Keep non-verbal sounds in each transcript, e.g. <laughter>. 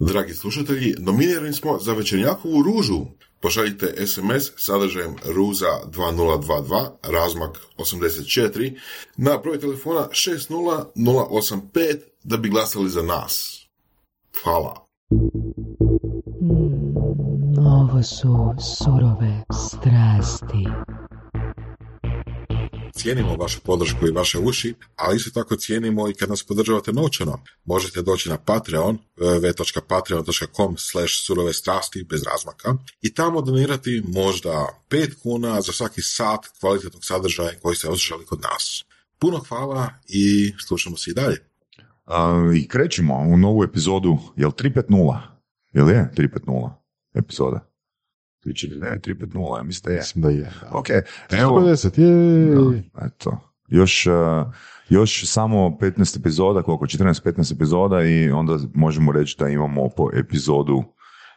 Dragi slušatelji, nominirani smo za večernjakovu ružu. Pošaljite SMS sadržajem ruza 2022, razmak 84, na broj telefona 60085 da bi glasali za nas. Hvala. Mm, ovo su surove strasti. Cijenimo vašu podršku i vaše uši, ali isto tako cijenimo i kad nas podržavate novčano. Možete doći na Patreon, www.patreon.com slash surove strasti bez razmaka i tamo donirati možda 5 kuna za svaki sat kvalitetnog sadržaja koji ste osjećali kod nas. Puno hvala i slušamo se i dalje. I krećemo u novu epizodu, jel 350? Jel je 350 epizoda? 349, 350, ja mislim da je. Mislim da je. Ok, evo, 150, je. Da, eto. Još, uh, još samo 15 epizoda, koliko? 14-15 epizoda i onda možemo reći da imamo po epizodu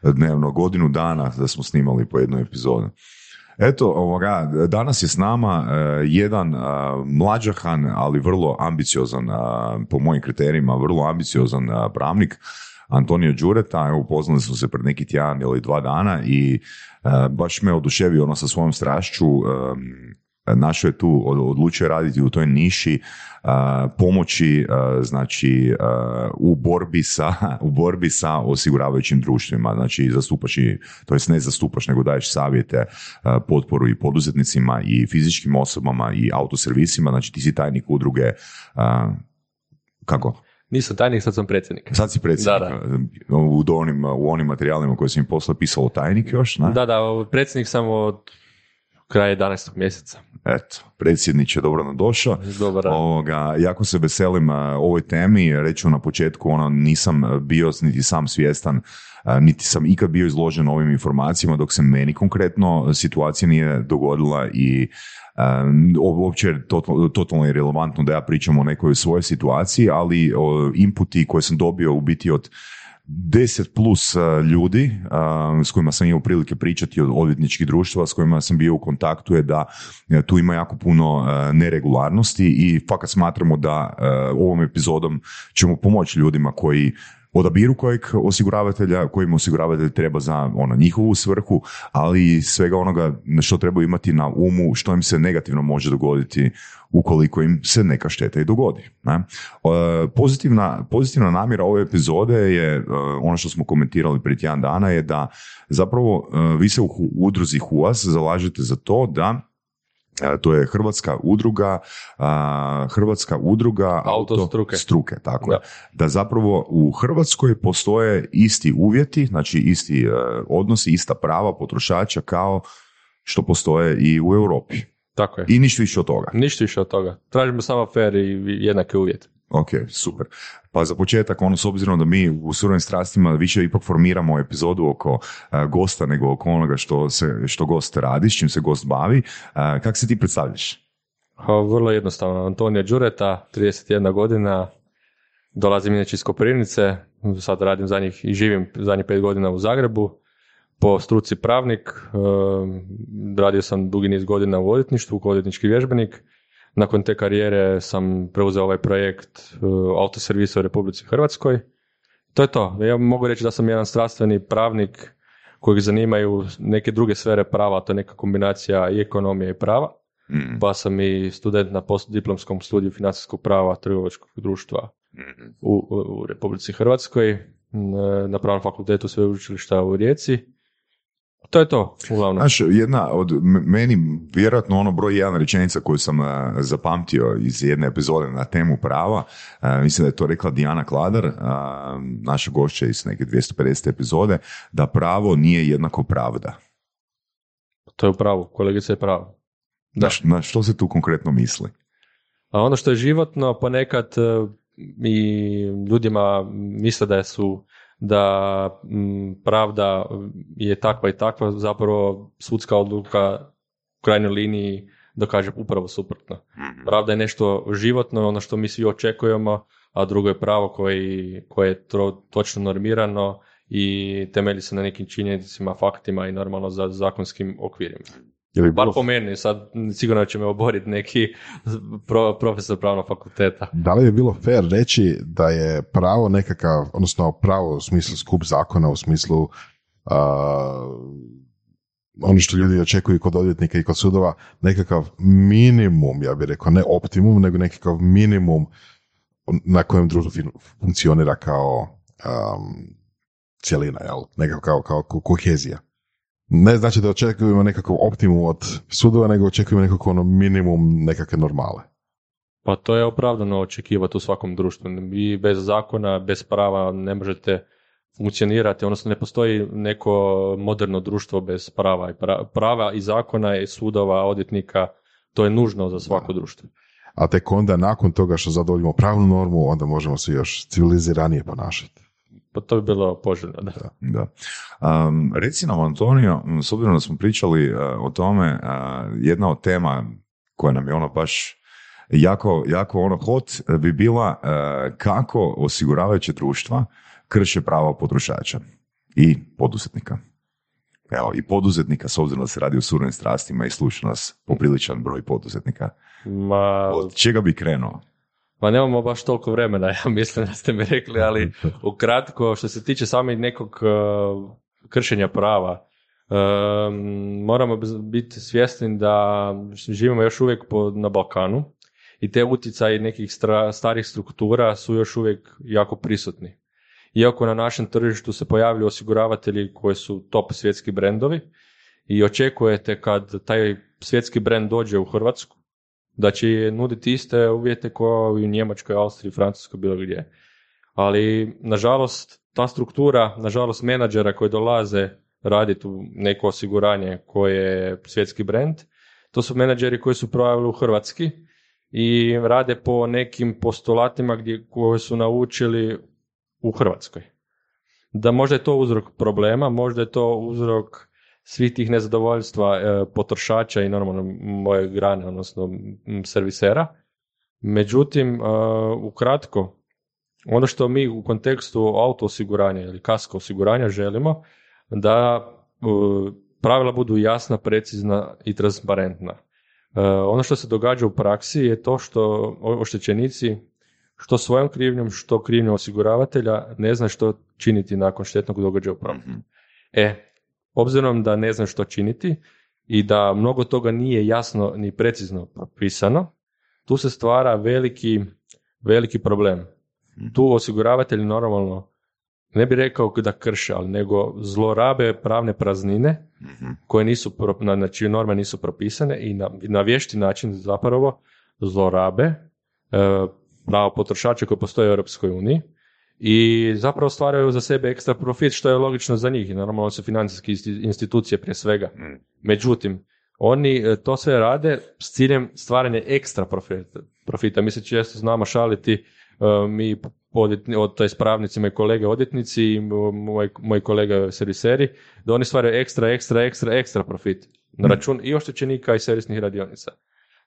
dnevno, godinu dana da smo snimali po jednu epizodu. Eto, ovoga, danas je s nama uh, jedan uh, mlađahan, ali vrlo ambiciozan, uh, po mojim kriterijima, vrlo ambiciozan uh, pravnik, Antonio Đureta, evo upoznali smo se pred neki tjedan ili dva dana i uh, baš me oduševio ono sa svojom strašću, našo je tu, od- odlučio raditi u toj niši, pomoći znači u borbi sa <laughs> u borbi sa osiguravajućim društvima, znači zastupaš i, to jest ne zastupaš nego daješ savjete, potporu i poduzetnicima i fizičkim osobama i autoservisima, znači ti si tajnik udruge kako? Nisam tajnik, sad sam predsjednik. Sad si predsjednik. Da, U, onim, u onim materijalima koje sam im poslao pisalo tajnik još, ne? Da, da, predsjednik sam od kraja 11. mjeseca. Eto, predsjedniče, dobro nam došao. Dobar. Ovoga, jako se veselim ovoj temi, reću na početku, ono, nisam bio niti sam svjestan, niti sam ikad bio izložen ovim informacijama dok se meni konkretno situacija nije dogodila i uopće je total- totalno da ja pričam o nekoj svojoj situaciji, ali inputi koje sam dobio u biti od 10 plus uh, ljudi s kojima sam imao prilike pričati od odvjetničkih društva, s kojima sam bio u kontaktu je da uh, tu ima jako puno uh, neregularnosti i fakat smatramo da ovom epizodom ćemo pomoći ljudima koji odabiru kojeg osiguravatelja, kojim osiguravatelj treba za ono, njihovu svrhu, ali i svega onoga što treba imati na umu, što im se negativno može dogoditi ukoliko im se neka šteta i dogodi. Ne? E, Pozitivna, pozitivna namjera ove epizode je, e, ono što smo komentirali prije tjedan dana, je da zapravo e, vi se u udruzi HUAS zalažete za to da to je Hrvatska udruga, a, Hrvatska udruga Autostruke. struke, tako je. Da. Da zapravo u Hrvatskoj postoje isti uvjeti, znači isti e, odnosi, ista prava potrošača kao što postoje i u Europi. Tako je. I ništa više od toga. Ništa više od toga. Tražimo samo fair i jednake uvjete. Ok, super. Pa za početak, ono, s obzirom da mi u surovim strastima više ipak formiramo epizodu oko a, gosta nego oko onoga što, se, što gost radi, s čim se gost bavi, a, kak se ti predstavljaš? Vrlo jednostavno. Antonija Đureta, 31 godina, dolazim inače iz Koprivnice, sad radim zadnjih i živim zadnjih pet godina u Zagrebu, po struci pravnik, ehm, radio sam dugi niz godina u odvjetništvu, kao odvjetnički vježbenik. Nakon te karijere sam preuzeo ovaj projekt e, autoservisa u Republici Hrvatskoj. To je to. Ja mogu reći da sam jedan strastveni pravnik kojeg zanimaju neke druge sfere prava, to je neka kombinacija i ekonomije i prava Mm. pa sam i student na postdiplomskom studiju financijskog prava trgovačkog društva u, u, u Republici Hrvatskoj, n- na pravnom fakultetu sveučilišta u Rijeci. To je to, uglavnom. Znaš, jedna od meni vjerojatno ono broj jedan rečenica koju sam a, zapamtio iz jedne epizode na temu prava, a, mislim da je to rekla Dijana Kladar, a, naša gošća iz neke 250 epizode, da pravo nije jednako pravda. To je u pravu, kolegica je pravo. Da. Na, na što se tu konkretno misli? A ono što je životno, ponekad e, i ljudima misle da su da m, pravda je takva i takva, zapravo sudska odluka u krajnjoj liniji dokaže upravo suprotno. Pravda je nešto životno, ono što mi svi očekujemo, a drugo je pravo koji, koje je tro- točno normirano i temelji se na nekim činjenicama, faktima i normalno za zakonskim okvirima. Li Bar bilo- po meni, sad sigurno će me oboriti neki pro- profesor pravnog fakulteta. Da li je bilo fair reći da je pravo nekakav, odnosno pravo u smislu skup zakona, u smislu a, ono što ljudi očekuju kod odvjetnika i kod sudova, nekakav minimum, ja bih rekao, ne optimum, nego nekakav minimum na kojem društvo funkcionira kao um, cjelina, jel? Nekako kao, kao ko- kohezija. Ne znači da očekujemo nekakav optimum od sudova, nego očekujemo nekako ono minimum nekakve normale. Pa to je opravdano očekivati u svakom društvu. Vi bez zakona, bez prava ne možete funkcionirati, odnosno ne postoji neko moderno društvo bez prava i pra- prava i zakona i sudova, odvjetnika, to je nužno za svako društvo. a tek onda nakon toga što zadovoljimo pravnu normu, onda možemo se još civiliziranije ponašati. Pa to bi bilo poželjno, da. Da. Um, reci nam, Antonio, s obzirom da smo pričali uh, o tome, uh, jedna od tema koja nam je ono baš jako, jako ono hot uh, bi bila uh, kako osiguravajuće društva krše prava potrošača i poduzetnika. Evo, i poduzetnika, s obzirom da se radi o surovim strastima i sluša nas popriličan broj poduzetnika. Ma, Od čega bi krenuo? Ma nemamo baš toliko vremena, <laughs> ja mislim da ste mi rekli, ali <laughs> ukratko što se tiče samih nekog uh, kršenja prava, um, moramo biti svjesni da živimo još uvijek na Balkanu i te utjecaji nekih starih struktura su još uvijek jako prisutni. Iako na našem tržištu se pojavljuju osiguravatelji koji su top svjetski brendovi i očekujete kad taj svjetski brend dođe u Hrvatsku, da će nuditi iste uvjete kao i u Njemačkoj, Austriji, Francuskoj, bilo gdje. Ali, nažalost, ta struktura, nažalost, menadžera koji dolaze raditi u neko osiguranje koje je svjetski brend, to su menadžeri koji su projavili u Hrvatski i rade po nekim postulatima gdje, koje su naučili u Hrvatskoj. Da možda je to uzrok problema, možda je to uzrok svih tih nezadovoljstva e, potrošača i normalno moje grane, odnosno m, servisera. Međutim, e, ukratko, ono što mi u kontekstu auto osiguranja ili kasko osiguranja želimo, da e, pravila budu jasna, precizna i transparentna. E, ono što se događa u praksi je to što oštećenici što svojom krivnjom, što krivnjom osiguravatelja ne zna što činiti nakon štetnog događaja u prometu. E, obzirom da ne znam što činiti i da mnogo toga nije jasno ni precizno propisano, tu se stvara veliki, veliki problem. Tu osiguravatelji normalno, ne bi rekao da krše, ali nego zlorabe pravne praznine koje nisu, na, na čije norme nisu propisane i na, na vješti način zapravo zlorabe e, pravo potrošača koje postoje u Europskoj uniji i zapravo stvaraju za sebe ekstra profit što je logično za njih i normalno su financijske institucije prije svega. Međutim, oni e, to sve rade s ciljem stvaranja ekstra profita. profita. Mi se često znamo šaliti, e, mi odvjetni, od, to pravnicima i kolege odvjetnici i mo- moj, moji kolega serviseri, da oni stvaraju ekstra, ekstra, ekstra, ekstra profit na račun i oštećenika i servisnih radionica.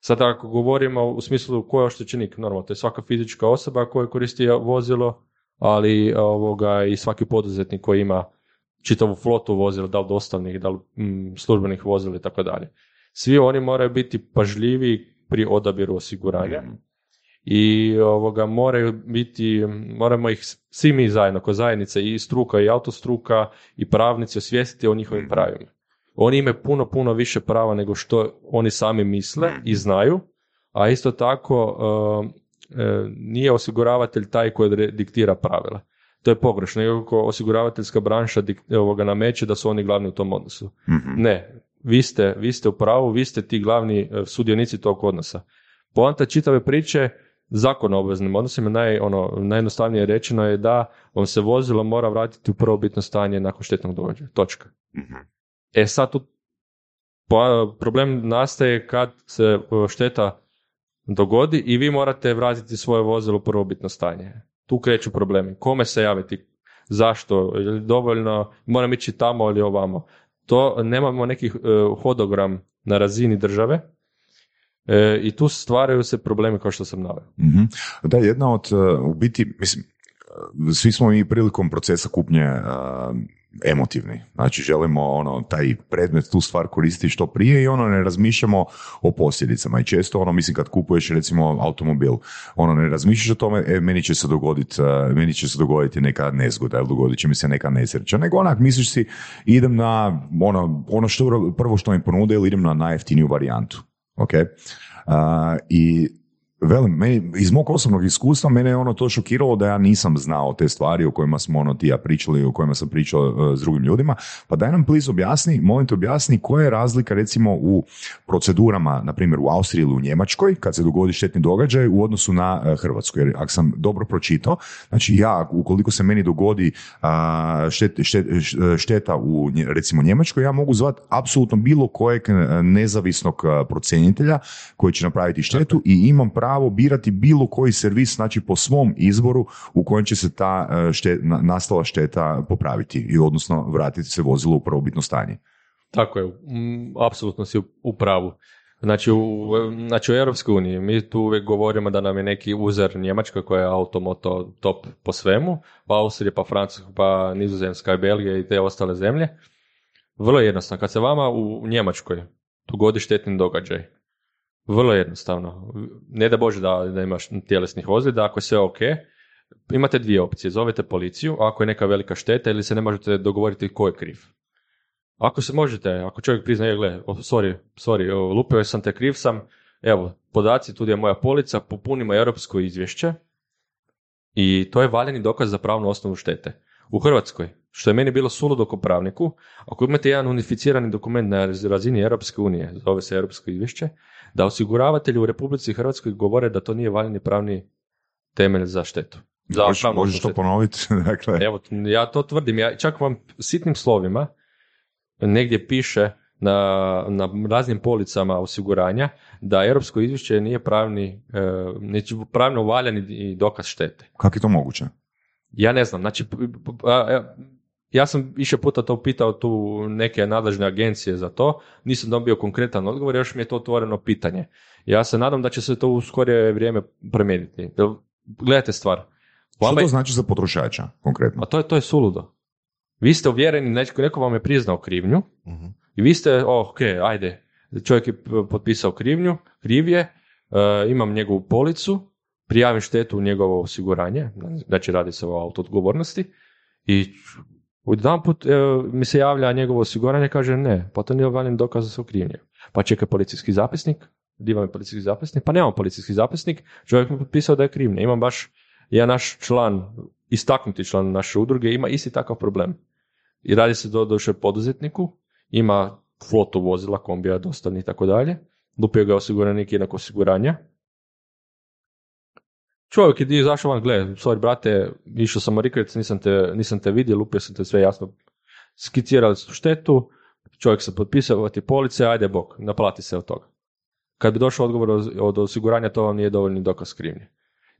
Sad ako govorimo u smislu ko je oštećenik, normalno, to je svaka fizička osoba koja koristi vozilo, ali ovoga i svaki poduzetnik koji ima čitavu flotu vozila, da li dostavnih, da li mm, službenih vozila i tako dalje. Svi oni moraju biti pažljivi pri odabiru osiguranja i ovoga moraju biti, moramo ih svi mi zajedno, kao zajednice i struka i autostruka i pravnici osvijestiti o njihovim pravima. Oni imaju puno, puno više prava nego što oni sami misle i znaju, a isto tako nije osiguravatelj taj koji diktira pravila. To je pogrešno, iako osiguravateljska branša ovoga nameće da su oni glavni u tom odnosu. Ne, vi ste, vi ste u pravu, vi ste ti glavni e, sudionici tog odnosa. Poanta čitave priče zakon o obveznim odnosima, naj, ono, najjednostavnije rečeno je da vam se vozilo mora vratiti u prvobitno stanje nakon štetnog događaja. Točka. E sad tu problem nastaje kad se e, šteta dogodi i vi morate vratiti svoje vozilo u prvobitno stanje. Tu kreću problemi. Kome se javiti? Zašto? Je dovoljno? Moram ići tamo ili ovamo? To nemamo neki e, hodogram na razini države e, i tu stvaraju se problemi kao što sam naveo. Mhm. Da, jedna od, uh, u biti, mislim, uh, svi smo mi prilikom procesa kupnje uh, emotivni. Znači želimo ono, taj predmet, tu stvar koristiti što prije i ono ne razmišljamo o posljedicama. I često ono, mislim kad kupuješ recimo automobil, ono ne razmišljaš o tome, e, meni će se dogoditi, meni će se dogoditi neka nezgoda ili dogodit će mi se neka nesreća. Nego onak misliš si idem na ono, ono što prvo što mi ponude ili idem na najjeftiniju varijantu. Ok? I velim, meni, iz mog osobnog iskustva mene je ono to šokiralo da ja nisam znao te stvari o kojima smo ono ti ja pričali, o kojima sam pričao uh, s drugim ljudima, pa daj nam please objasni, molim te objasni koja je razlika recimo u procedurama, na primjer u Austriji ili u Njemačkoj, kad se dogodi štetni događaj u odnosu na uh, Hrvatsku, jer ako sam dobro pročitao, znači ja, ukoliko se meni dogodi uh, štet, šteta u recimo Njemačkoj, ja mogu zvati apsolutno bilo kojeg nezavisnog procjenitelja koji će napraviti štetu i imam pravo pravo birati bilo koji servis, znači po svom izboru u kojem će se ta e, štet, nastala šteta popraviti i odnosno vratiti se vozilo u prvobitno stanje. Tako je, apsolutno si u pravu. Znači u, znači u Europskoj uniji mi tu uvijek govorimo da nam je neki uzer Njemačka koja je automoto top po svemu, pa Austrija, pa Francuska, pa Nizozemska i Belgija i te ostale zemlje. Vrlo jednostavno, kad se vama u Njemačkoj dogodi štetni događaj, vrlo jednostavno. Ne da Bože da, da imaš tjelesnih ozljeda, ako je sve ok, imate dvije opcije. Zovete policiju, ako je neka velika šteta ili se ne možete dogovoriti ko je kriv. Ako se možete, ako čovjek prizna, gle, sorry, sorry, lupio sam te, kriv sam, evo, podaci, tu je moja polica, popunimo europsko izvješće i to je valjani dokaz za pravnu osnovu štete. U Hrvatskoj, što je meni bilo suludo kao pravniku, ako imate jedan unificirani dokument na razini Europske unije, zove se Europsko izvješće, da osiguravatelji u Republici Hrvatskoj govore da to nije valjani pravni temelj za štetu. Za možeš, možeš to ponoviti? <laughs> dakle. Evo, ja to tvrdim. Ja čak vam sitnim slovima negdje piše na, na raznim policama osiguranja da europsko izvješće nije pravni, e, pravno valjani dokaz štete. Kako je to moguće? Ja ne znam, znači ja sam više puta to pitao tu neke nadležne agencije za to, nisam dobio konkretan odgovor, još mi je to otvoreno pitanje. Ja se nadam da će se to u skorije vrijeme promijeniti. Gledajte stvar. Što to znači za potrošača konkretno? A to je, to je suludo. Vi ste uvjereni, neko, neko vam je priznao krivnju uh i vi ste, oh, ok, ajde, čovjek je potpisao krivnju, kriv je, uh, imam njegovu policu, prijavim štetu u njegovo osiguranje, znači radi se o autoodgovornosti i jedan put mi se javlja njegovo osiguranje, kaže ne, pa to nije valjen dokaz za krivnje. Pa čeka policijski zapisnik, vam je policijski zapisnik? Pa nemam policijski zapisnik, čovjek mi potpisao da je krivnje. Imam baš, jedan naš član, istaknuti član naše udruge, ima isti takav problem. I radi se do duše poduzetniku, ima flotu vozila, kombija, dostavni i tako dalje. Lupio ga osiguranik jednako osiguranja, čovjek je izašao van, gle, sorry brate, išao sam u Rikric, nisam te, nisam te vidio, lupio sam te sve jasno, skicirali su štetu, čovjek se potpisao, ti police, ajde bok, naplati se od toga. Kad bi došao odgovor od osiguranja, to vam nije dovoljni dokaz krivnje.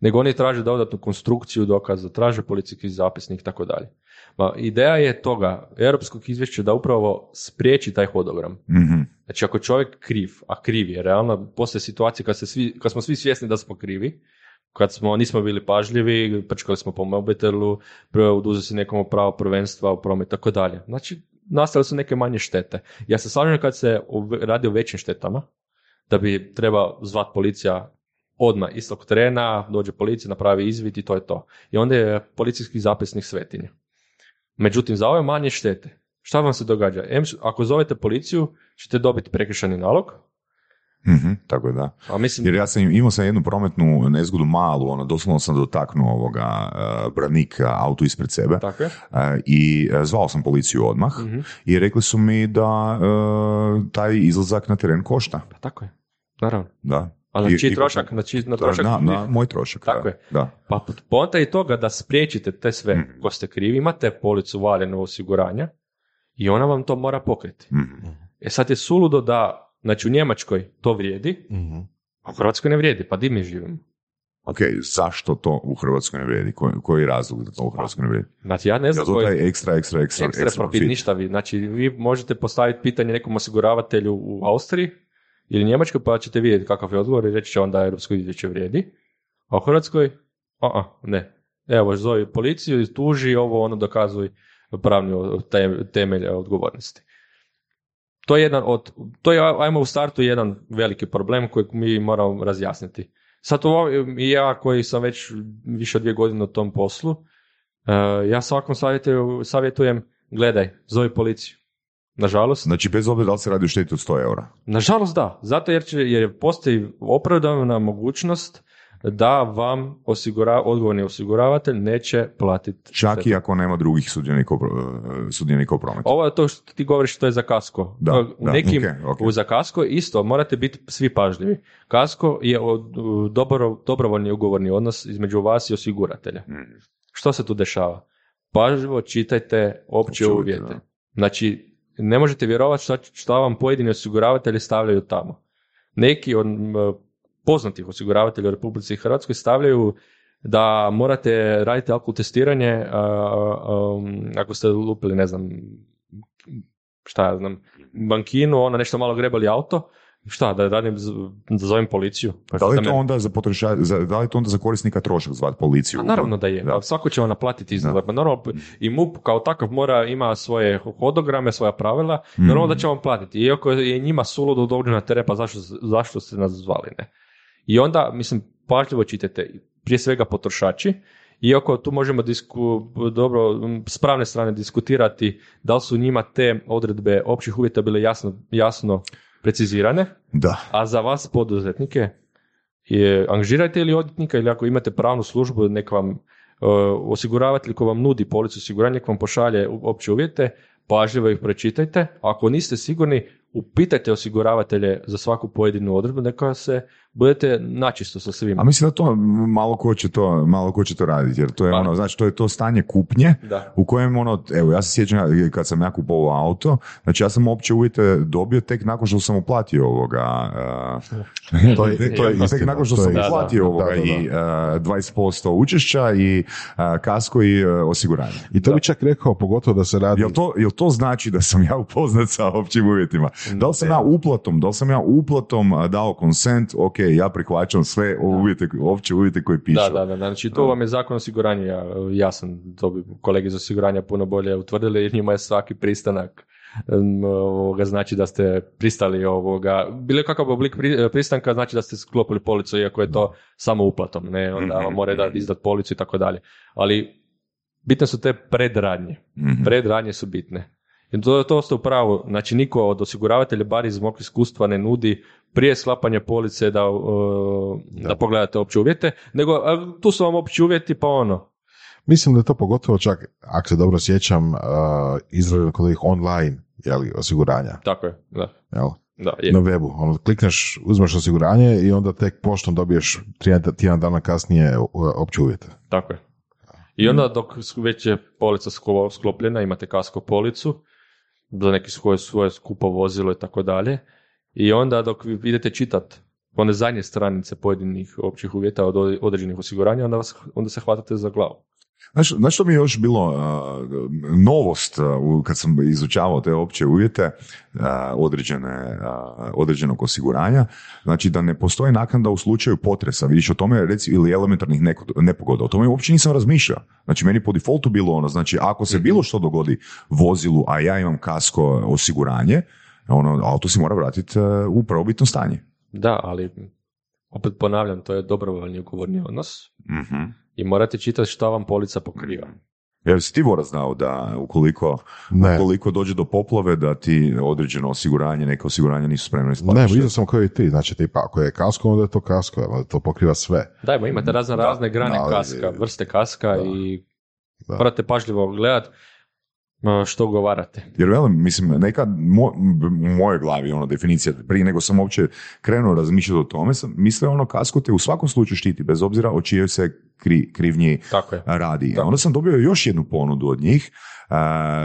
Nego oni traže dodatnu konstrukciju dokaza, traže policijski zapisnik i tako dalje. Ma, ideja je toga, europskog izvješća, da upravo spriječi taj hodogram. mm Znači, ako čovjek kriv, a kriv je, realno, postoje situacije kad, se svi, kad smo svi svjesni da smo krivi, kad smo, nismo bili pažljivi, prčkali smo po mobitelu, oduzeli si nekom pravo prvenstva u promet, tako dalje. Znači, nastale su neke manje štete. Ja se slažem kad se radi o većim štetama, da bi treba zvat policija odmah istog trena, dođe policija, napravi izvid i to je to. I onda je policijski zapisnik svetinja. Međutim, za ove manje štete, šta vam se događa? ako zovete policiju, ćete dobiti prekršajni nalog, mm tako je da. A mislim... Jer ja sam imao sam jednu prometnu nezgodu malu, ono, doslovno sam dotaknuo ovoga uh, branik auto ispred sebe. Tako je. I uh, zvao sam policiju odmah mm i rekli su mi da taj izlazak na teren košta. Pa tako je, naravno. Da. A na čiji trošak? Na, čiji, na trošak? Na, na moj trošak. Tako je. Da. Pa ponta i toga da spriječite te sve mm ko ste krivi, imate policu valjeno osiguranja i ona vam to mora pokriti. mm E sad je suludo da Znači u Njemačkoj to vrijedi, mm a u Hrvatskoj ne vrijedi, pa di mi živimo? Ok, zašto to u Hrvatskoj ne vrijedi? Koji, koji je razlog da to u Hrvatskoj ne vrijedi? Znači ja ne znam koji... je ekstra, ekstra, ekstra, ekstra, ekstra profit, ništa vi. Znači vi možete postaviti pitanje nekom osiguravatelju u Austriji ili Njemačkoj pa ćete vidjeti kakav je odgovor i reći će onda Europsko izvješće vrijedi. A u Hrvatskoj, a, a ne. Evo, zove policiju, tuži ovo, ono dokazuj pravni temelj odgovornosti. To je jedan od, to je, ajmo u startu jedan veliki problem kojeg mi moramo razjasniti. Sad ovo, i ja koji sam već više od dvije godine u tom poslu, eh, ja svakom savjetuju, savjetujem, gledaj, zovi policiju. Nažalost, Znači, bez obzira da li se radi o šteti od 100 eura. Nažalost da, zato jer, će, jer postoji opravdana mogućnost da vam osigura, odgovorni osiguravatelj neće platiti. Čak štetu. i ako nema drugih sudionika u, prometu. Ovo je to što ti govoriš to je za kasko. Da, u da, nekim, ok, ok. u za kasko isto morate biti svi pažljivi. Kasko je dobro, dobrovoljni ugovorni odnos između vas i osiguratelja. Mhm. Što se tu dešava? Pažljivo čitajte opće uvjete, da. Znači, ne možete vjerovati šta, šta vam pojedini osiguravatelji stavljaju tamo. Neki od poznatih osiguravatelja u Republici Hrvatskoj stavljaju da morate raditi alkohol testiranje a, a, um, ako ste lupili, ne znam, šta ja znam, bankinu, ono nešto malo grebali auto, šta, da radim, da zovem policiju? Pa Da li to onda za potroša, za, da li to onda za korisnika trošak zvati policiju? a naravno da je, Da. svako će vam naplatiti izgled. Pa normalno, i MUP kao takav mora, ima svoje hodograme, svoja pravila, Mm. normalno da će vam platiti. Iako je njima suludo dođu na teren, pa zašto, zašto ste nas zvali, ne? I onda, mislim, pažljivo čitajte, prije svega potrošači, iako tu možemo disku, dobro, s pravne strane diskutirati da li su njima te odredbe općih uvjeta bile jasno, jasno precizirane, Da. a za vas poduzetnike je, angažirajte ili odvjetnika ili ako imate pravnu službu nek vam e, osiguravatelj ko vam nudi policu osiguranja nek vam pošalje opće uvjete, pažljivo ih pročitajte. Ako niste sigurni, upitajte osiguravatelje za svaku pojedinu odredbu, neka se budete načisto sa svim. A mislim da to malo ko će to, malo ko će to raditi, jer to je Pa. ono, znači to je to stanje kupnje Da. u kojem ono, evo ja se sjećam kad sam ja kupovao auto, znači ja sam opće uvjete dobio tek nakon što sam uplatio ovoga, uh, <laughs> To je- to je tek istina, nakon što to je sam istina. uplatio Da, da, ovoga da, da, i uh, 20% učešća i uh, kasko i uh, osiguranje. I to bi čak rekao, pogotovo da se radi... Jel to, jel to znači da sam ja upoznat sa općim uvjetima? Da li sam ja uplatom, da li sam ja uplatom dao konsent, ok, ja prihvaćam sve uvjete, opće uvjete koji pišu. Da, da, da, znači to vam je zakon o osiguranju ja, jasan, to bi kolege iz osiguranja puno bolje utvrdili jer njima je svaki pristanak ovoga, znači da ste pristali ovoga, bilo kakav oblik pri- pristanka znači da ste sklopili policu iako je to samo uplatom, ne, onda vam moraju da izdat policu i tako dalje, ali bitne su te predradnje, Mhm. predradnje su bitne. I to, to ste u pravu, znači niko od osiguravatelja, bar iz mog iskustva, ne nudi prije sklapanja police da, uh, da. pogledate opće uvjete, nego a, tu su vam opći uvjeti, pa ono, Mislim da je to pogotovo čak, ako se dobro sjećam, uh, izrađeno kod ovih online jeli, osiguranja. tako je, da, Jel? da, je. Na webu. Ono, klikneš, uzmeš osiguranje i onda tek poštom dobiješ tjedan, dana kasnije opće uvjete. tako je. I onda dok već je polica sklo- sklopljena, imate kasko policu, za neki svoje, svoje skupo vozilo i tako dalje, i onda dok vi idete čitat one zadnje stranice pojedinih općih uvjeta od određenih osiguranja, onda, vas, onda se hvatate za glavu. Znaš, znaš što mi je još bilo uh, novost uh, kad sam izučavao te opće uvjete uh, određene, određenog osiguranja, znači da ne postoji naknada u slučaju potresa, vidiš o tome reci, ili elementarnih neko- nepogoda, o tome uopće nisam razmišljao. Znači meni po defaultu bilo ono, znači ako se bilo što dogodi vozilu, a ja imam kasko osiguranje, ono, auto si mora vratiti uh, u prvobitno stanje. Da, ali opet ponavljam, to je dobrovoljni ugovorni odnos Mhm. I morate čitati šta vam polica pokriva. Jer si ti Vora znao da ukoliko, Ne. ukoliko dođe do poplave da ti određeno osiguranje, neke osiguranje nisu spremne isplatiti Ne, vidio sam kao i ti, znači tipa ako je kasko, onda je to kasko, onda to pokriva sve. Dajmo, imate razne, razne grane da, ali- kaska, vrste kaska Da. i Da. morate pažljivo gledat uh, što ugovarate. Jer velim, mislim, nekad mo, u mojoj glavi ono definicija, prije nego sam uopće krenuo razmišljati o tome, sam mislio ono kasko te u svakom slučaju štiti, bez obzira o čijoj se kri, krivnji Tako je. radi. Da. Onda sam dobio još jednu ponudu od njih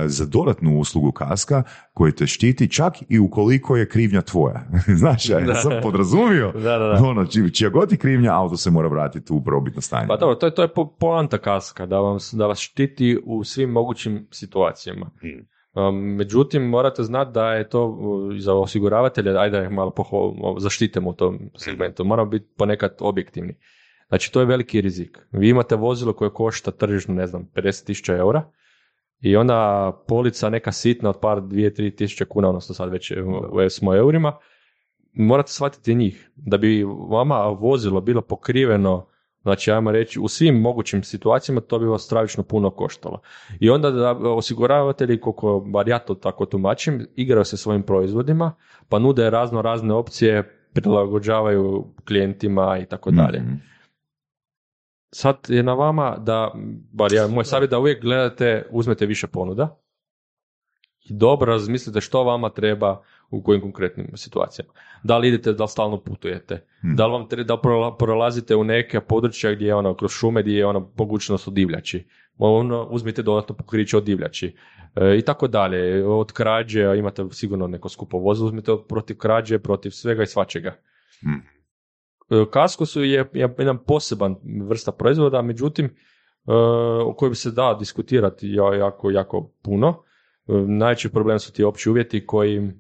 za dodatnu uslugu kaska koji te štiti čak i ukoliko je krivnja tvoja. <laughs> Znaš, ja sam podrazumio. <laughs> Da, da, da. Ono, či- čija god je krivnja, auto se mora vratiti u prvobitno stanje. Pa dobro, to je, to je po- poanta kaska, da, vam, da vas štiti u svim mogućim situacijama. Um, međutim, morate znati da je to za osiguravatelja, ajde da ih malo poho- zaštitimo u tom segmentu, moramo biti ponekad objektivni. Znači, to je veliki rizik. Vi imate vozilo koje košta tržišno, ne znam, 50.000 eura, I onda polica neka sitna od par, dvije, tri tisuće kuna, odnosno sad već u- smo eurima, morate shvatiti njih. Da bi vama vozilo bilo pokriveno, znači ajmo reći, u svim mogućim situacijama, to bi vas stravično puno koštalo. I onda da osiguravatelji, koliko bar ja to tako tumačim, igraju se svojim proizvodima, pa nude razno razne opcije, prilagođavaju klijentima i tako dalje. Mhm. Sad je na vama da, bar ja, moj savjet da uvijek gledate, uzmete više ponuda i dobro razmislite što vama treba u kojim konkretnim situacijama. Da li idete, da li stalno putujete, Hmm. da li vam treba, da prola- prolazite u neke područja gdje je ono, kroz šume gdje je ono mogućnost od divljači. Ono, uzmite dodatno pokriće od divljači e, i tako dalje. Od krađe, imate sigurno neko skupo vozilo, uzmite protiv krađe, protiv svega i svačega. Hmm. E, Kasko su je, je jedan poseban vrsta proizvoda, međutim, e, o kojem se da diskutirati ja- jako, jako puno. E, Najveći problem su ti opći uvjeti koji,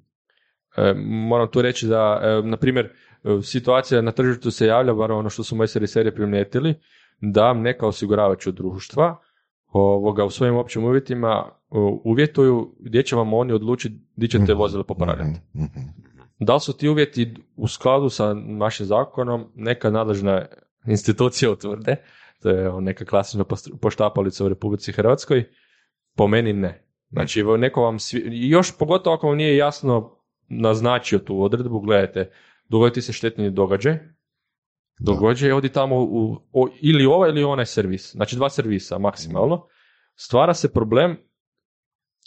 moram tu reći da, na primjer, situacija na tržištu se javlja, bar ono što su moji serviseri primijetili, da neka osiguravajuća društva ovoga, u svojim općim uvjetima uvjetuju gdje će vam oni odlučiti gdje ćete vozilo popravljati. Mhm, mhm. Da li su ti uvjeti u skladu sa našim zakonom, neka nadležna institucija utvrde, to je neka klasična poštapalica u Republici Hrvatskoj, po meni ne. Znači, neko vam, svi- još pogotovo ako vam nije jasno naznačio tu odredbu, gledajte, dogoditi se štetni događaj, događaj, odi tamo u, o- ili ovaj ili onaj servis, znači dva servisa maksimalno, stvara se problem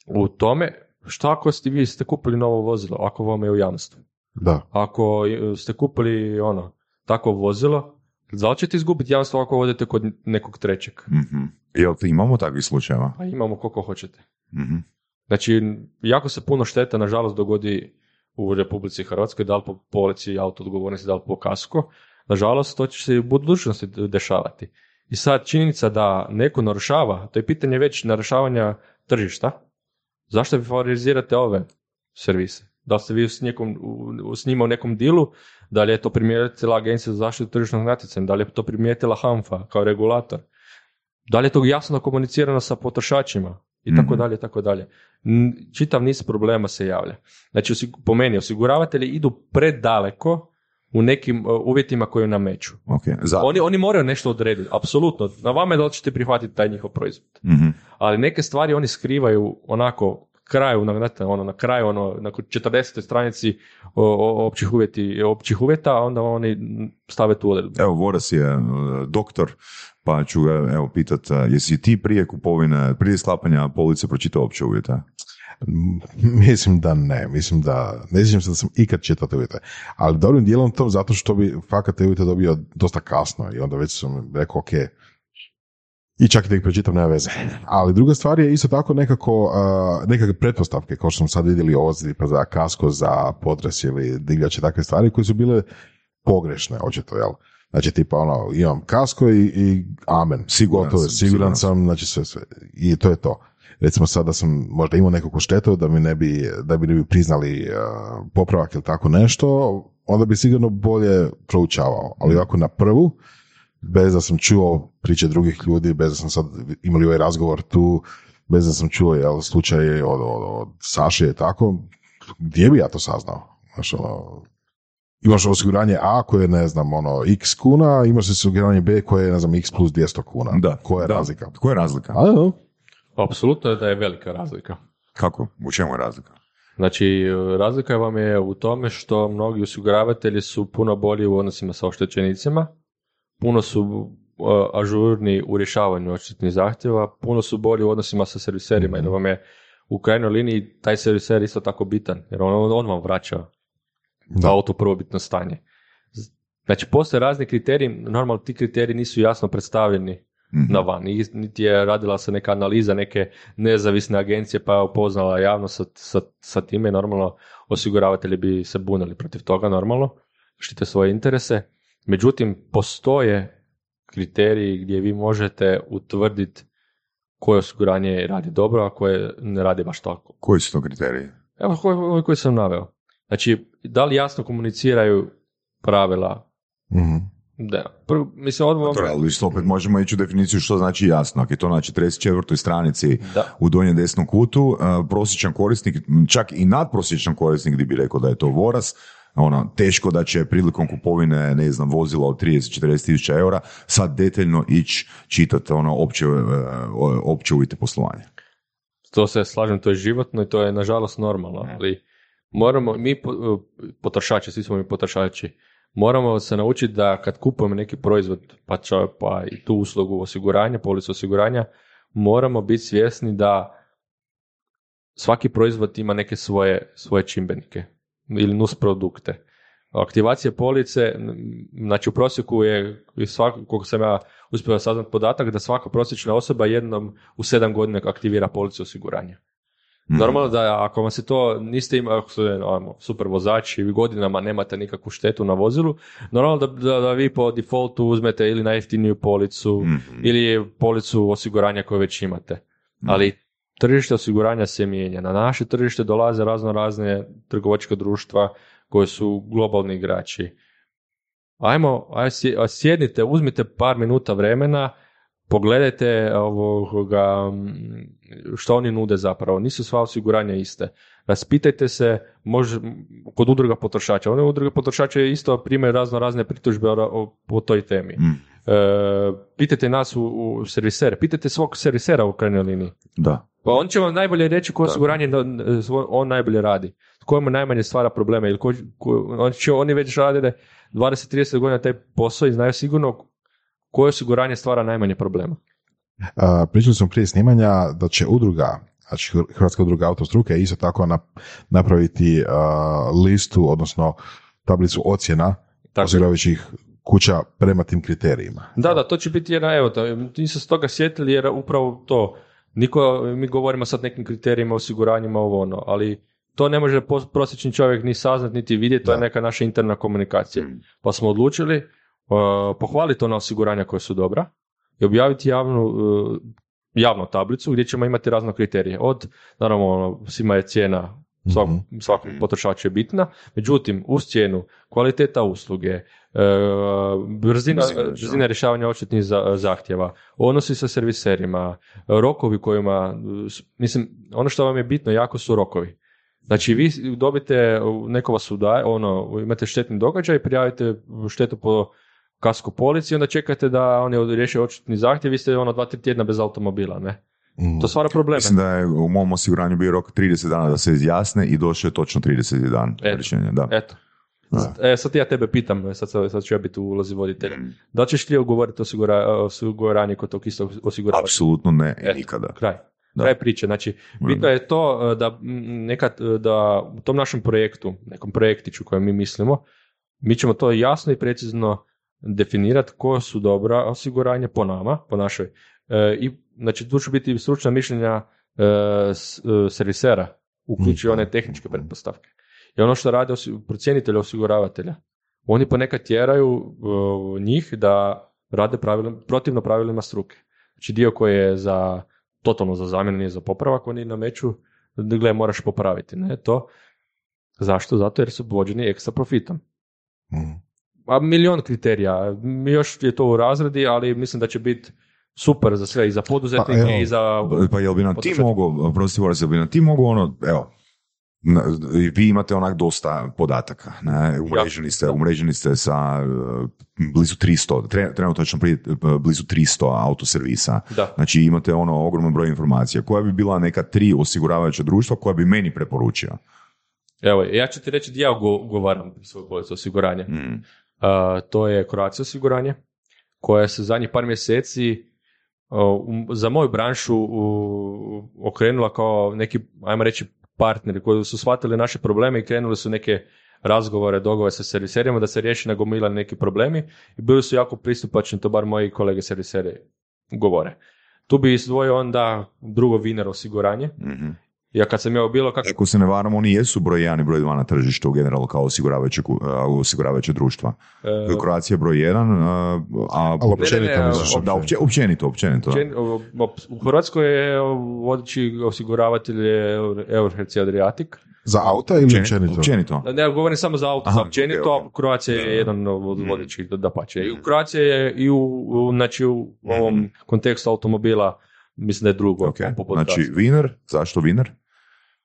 u tome što ako ste vi ste kupili novo vozilo, ako vam je u jamstvu. Da. Ako ste kupili ono, takvo vozilo, da li ćete izgubiti jamstvo ako vodite kod nekog trećeg? Mhm. Jel ti imamo takvih slučajeva? Pa imamo koliko hoćete. Mhm. Znači, jako se puno šteta, nažalost, dogodi u Republici Hrvatskoj, da li po polici auto odgovornosti, da li po kasko. Nažalost, to će se i u budućnosti dešavati. I sad, činjenica da neko narušava, to je pitanje već narušavanja tržišta, zašto vi favorizirate ove servise? Da li ste vi s, nekom, u- s njima u nekom dilu, da li je to primijetila Agencija za zaštitu tržišnog natjecanja, da li je to primijetila HANFA kao regulator, da li je to jasno komunicirano sa potrošačima i tako Mhm. dalje, tako dalje. Čitav niz problema se javlja. Znači, po meni, osiguravatelji idu predaleko u nekim uh, uvjetima koje nameću. Ok. Za... Oni, oni moraju nešto odrediti, apsolutno. Na vama je da li ćete prihvatiti taj njihov proizvod. Mhm. Ali neke stvari oni skrivaju onako kraju, na, znate, ono, na kraju, ono, na 40. stranici o, o- općih, uvjeti, općih uvjeta, a onda oni stave tu odredbu. Evo, Voras je uh, doktor, pa ću ga evo pitat, uh, jesi ti prije kupovine, prije sklapanja police pročitao opće uvjete? Mislim da ne, mislim da, ne sjećam se da sam ikad čitao te uvjete, ali dobrim dijelom to zato što bi fakat te uvjete dobio dosta kasno i onda već sam rekao ok, i čak i da ih pročitam nema veze. Ali druga stvar je isto tako nekako, uh, nekakve pretpostavke, kao što smo sad vidjeli ozidi pa za kasko, za potres ili divljače, takve stvari koje su bile pogrešne, očito, jel? Znači, tipa, ono, imam kasko i, i amen, Siguran gotovo, siguran sam, znači sve, sve. I to je to recimo sad da sam možda imao nekakvu štetu da mi ne bi, da bi ne bi priznali uh, popravak ili tako nešto, onda bi sigurno bolje proučavao. Ali ovako na prvu, bez da sam čuo priče drugih ljudi, bez da sam sad imali ovaj razgovor tu, bez da sam čuo jel, slučaj od, od, od Saše i tako, gdje bi ja to saznao? Znaš, ono, imaš osiguranje A koje je, ne znam, ono, x kuna, imaš osiguranje B koje je, ne znam, x plus 200 kuna. Da. Koja je da. razlika? Koja je razlika? A, Apsolutno je da je velika razlika. Kako? U čemu je razlika? Znači, razlika vam je u tome što mnogi osiguravatelji su puno bolji u odnosima sa oštećenicima, puno su e, ažurni u rješavanju odštetnih zahtjeva, puno su bolji u odnosima sa serviserima, jer vam je u krajnjoj liniji taj serviser isto tako bitan, jer on, on vam vraća Da. auto prvobitno stanje. Znači, postoje razni kriteriji, normalno ti kriteriji nisu jasno predstavljeni. Na van. Ni- Niti je radila se neka analiza neke nezavisne agencije pa je upoznala javnost sa, sa, sa time. Normalno osiguravatelji bi se bunili protiv toga normalno, štite svoje interese. Međutim, postoje kriteriji gdje vi možete utvrditi koje osiguranje radi dobro, a koje ne radi baš tako. Koji su to kriteriji? Evo koji, koji sam naveo. Znači, da li jasno komuniciraju pravila Mhm. Da. Prvo, mislim, odmah... To, ali isto opet možemo ići u definiciju što znači jasno. Ako je to na 44. stranici Da. u donjem desnom kutu, a, prosječan korisnik, čak i nadprosječan korisnik gdje bi rekao da je to voraz, ono, teško da će prilikom kupovine, ne znam, vozila od 30-40 tisuća eura sad detaljno ići čitati ono, opće, e, opće uvjete poslovanja. To se slažem, to je životno i to je nažalost normalno, ali moramo, mi po- potrošači, svi smo mi potrošači, moramo se naučiti da kad kupujemo neki proizvod, pa, ča- pa i tu uslugu osiguranja, policu osiguranja, moramo biti svjesni da svaki proizvod ima neke svoje, svoje čimbenike ili nus produkte. Aktivacija police, znači u prosjeku je, svako, koliko sam ja uspio saznat podatak, da svaka prosječna osoba jednom u sedam godina aktivira policu osiguranja. Mhm. Normalno da ako vam se to niste imali, ako ste ono, super vozači i godinama nemate nikakvu štetu na vozilu, normalno da, da, da vi po defaultu uzmete ili najjeftiniju policu Mhm. ili policu osiguranja koju već imate. Ali tržište osiguranja se mijenja. Na naše tržište dolaze razno razne trgovačka društva koje su globalni igrači. Ajmo, aj sjednite, uzmite par minuta vremena, pogledajte ovoga, mm, što oni nude zapravo. Nisu sva osiguranja iste. Raspitajte se, može, kod udruga potrošača. One udruge potrošača isto primaju razno razne pritužbe o, o, o toj temi. Mhm. E, pitajte nas u, u servisere, pitajte svog servisera u krajnjoj liniji. Da. Pa on će vam najbolje reći koje osiguranje on najbolje radi. Tko mu najmanje stvara probleme ili ko, ko- on će, oni već rade 20-30 godina taj posao i znaju sigurno koje osiguranje stvara najmanje problema. A, pričali smo prije snimanja da će udruga, znači Hrvatska udruga autostruke isto tako nap- napraviti a, listu, odnosno tablicu ocjena osiguravajućih kuća prema tim kriterijima. Da, da, to će biti jedna, evo, nisam se toga sjetili jer upravo to, niko, mi govorimo sad nekim kriterijima, osiguranjima, ovo ono, ali to ne može prosječni čovjek ni saznat, niti vidjeti, to je neka naša interna komunikacija. Pa smo odlučili uh, pohvaliti ona osiguranja koja su dobra i objaviti javnu, uh, javnu tablicu gdje ćemo imati razne kriterije. Od, naravno, ono, svima je cijena svak, Mhm. svakog potrošača je bitna, međutim, uz cijenu, kvaliteta usluge, e, brzina, Brzina, rješavanja odštetnih za- zahtjeva, odnosi sa serviserima, rokovi kojima, mislim, ono što vam je bitno jako su rokovi. Znači, vi dobite, neko vas udaje, ono, imate štetni događaj, prijavite štetu po kasku polici, onda čekate da oni riješe odštetni zahtjev, vi ste ono dva, tri tjedna bez automobila, ne? Mm. To stvara probleme. Mislim da je u mom osiguranju bio rok 30 dana da se izjasne i došao je točno 30 dan Eto. rješenja. Da. Eto. E, sad ja tebe pitam, sad, sad, sad ću ja biti u ulozi voditelja. Da li ćeš ti ugovoriti osigura, osiguranje kod tog istog osiguravatelja? Apsolutno ne i Eto, nikada. Kraj. Da. Kraj priče. Znači, bitno je to e, da nekad, e, da u tom našem projektu, nekom projektiću kojem mi mislimo, mi ćemo to jasno i precizno definirati koje su dobra osiguranja po nama, po našoj. E, I, znači, tu će biti stručna mišljenja e, s- e, servisera, uključujući one tehničke pretpostavke. I ono što rade osi- procjenitelji osiguravatelja, oni ponekad tjeraju e, njih da rade pravilno, protivno pravilima struke. Znači dio koji je za totalno za zamjenu, nije za popravak, oni nameću da gle, moraš popraviti. Ne, to. Zašto? Zato jer su vođeni ekstra profitom. Mm. A milion kriterija. Još je to u razredi, ali mislim da će biti super za sve, i za poduzetnike, Pa, evo. i za... Pa jel bi nam ti mogao, prosti Boris, jel bi nam ti mogao ono, evo, na- vi imate onak dosta podataka, ne, umreženi ste, umreženi ste sa uh, blizu 300, tre- trenutačno prije, blizu 300 autoservisa, Da. znači imate ono ogroman broj informacija, koja bi bila neka tri osiguravajuća društva koja bi meni preporučio? Evo, ja ću ti reći gdje ja ugo- ugovaram svoju policu osiguranja. Mm. To je Croatia osiguranje, koja se zadnjih par mjeseci za moju branšu okrenula kao neki, ajmo reći, partneri koji su shvatili naše probleme i krenuli su neke razgovore, dogovore sa serviserima da se riješi nagomilani neki problemi i bili su jako pristupačni, to bar moji kolege serviseri govore. Tu bi izdvojio onda drugo Viner osiguranje. Mhm. Ja kad sam ja bilo kako Ako se ne varam, oni jesu broj 1 i broj 2 na tržištu u generalno kao osiguravajuće, društva. e, Croatia je broj 1, a, a općenito Ne, ne, ne, misliš da, opće- općenito, općenito. da. Općen- U Hrvatskoj je vodeći osiguravatelj je Adriatic, Za auta ili općenito? Općenito. Ne, govorim samo za auto, Aha, za općenito, ok, ok. a Croatia je jedan od vodećih da pače. I Croatia je i u, u, znači u ovom kontekstu automobila, mislim da je drugo. Ok, po- po Znači. Wiener, zašto Wiener?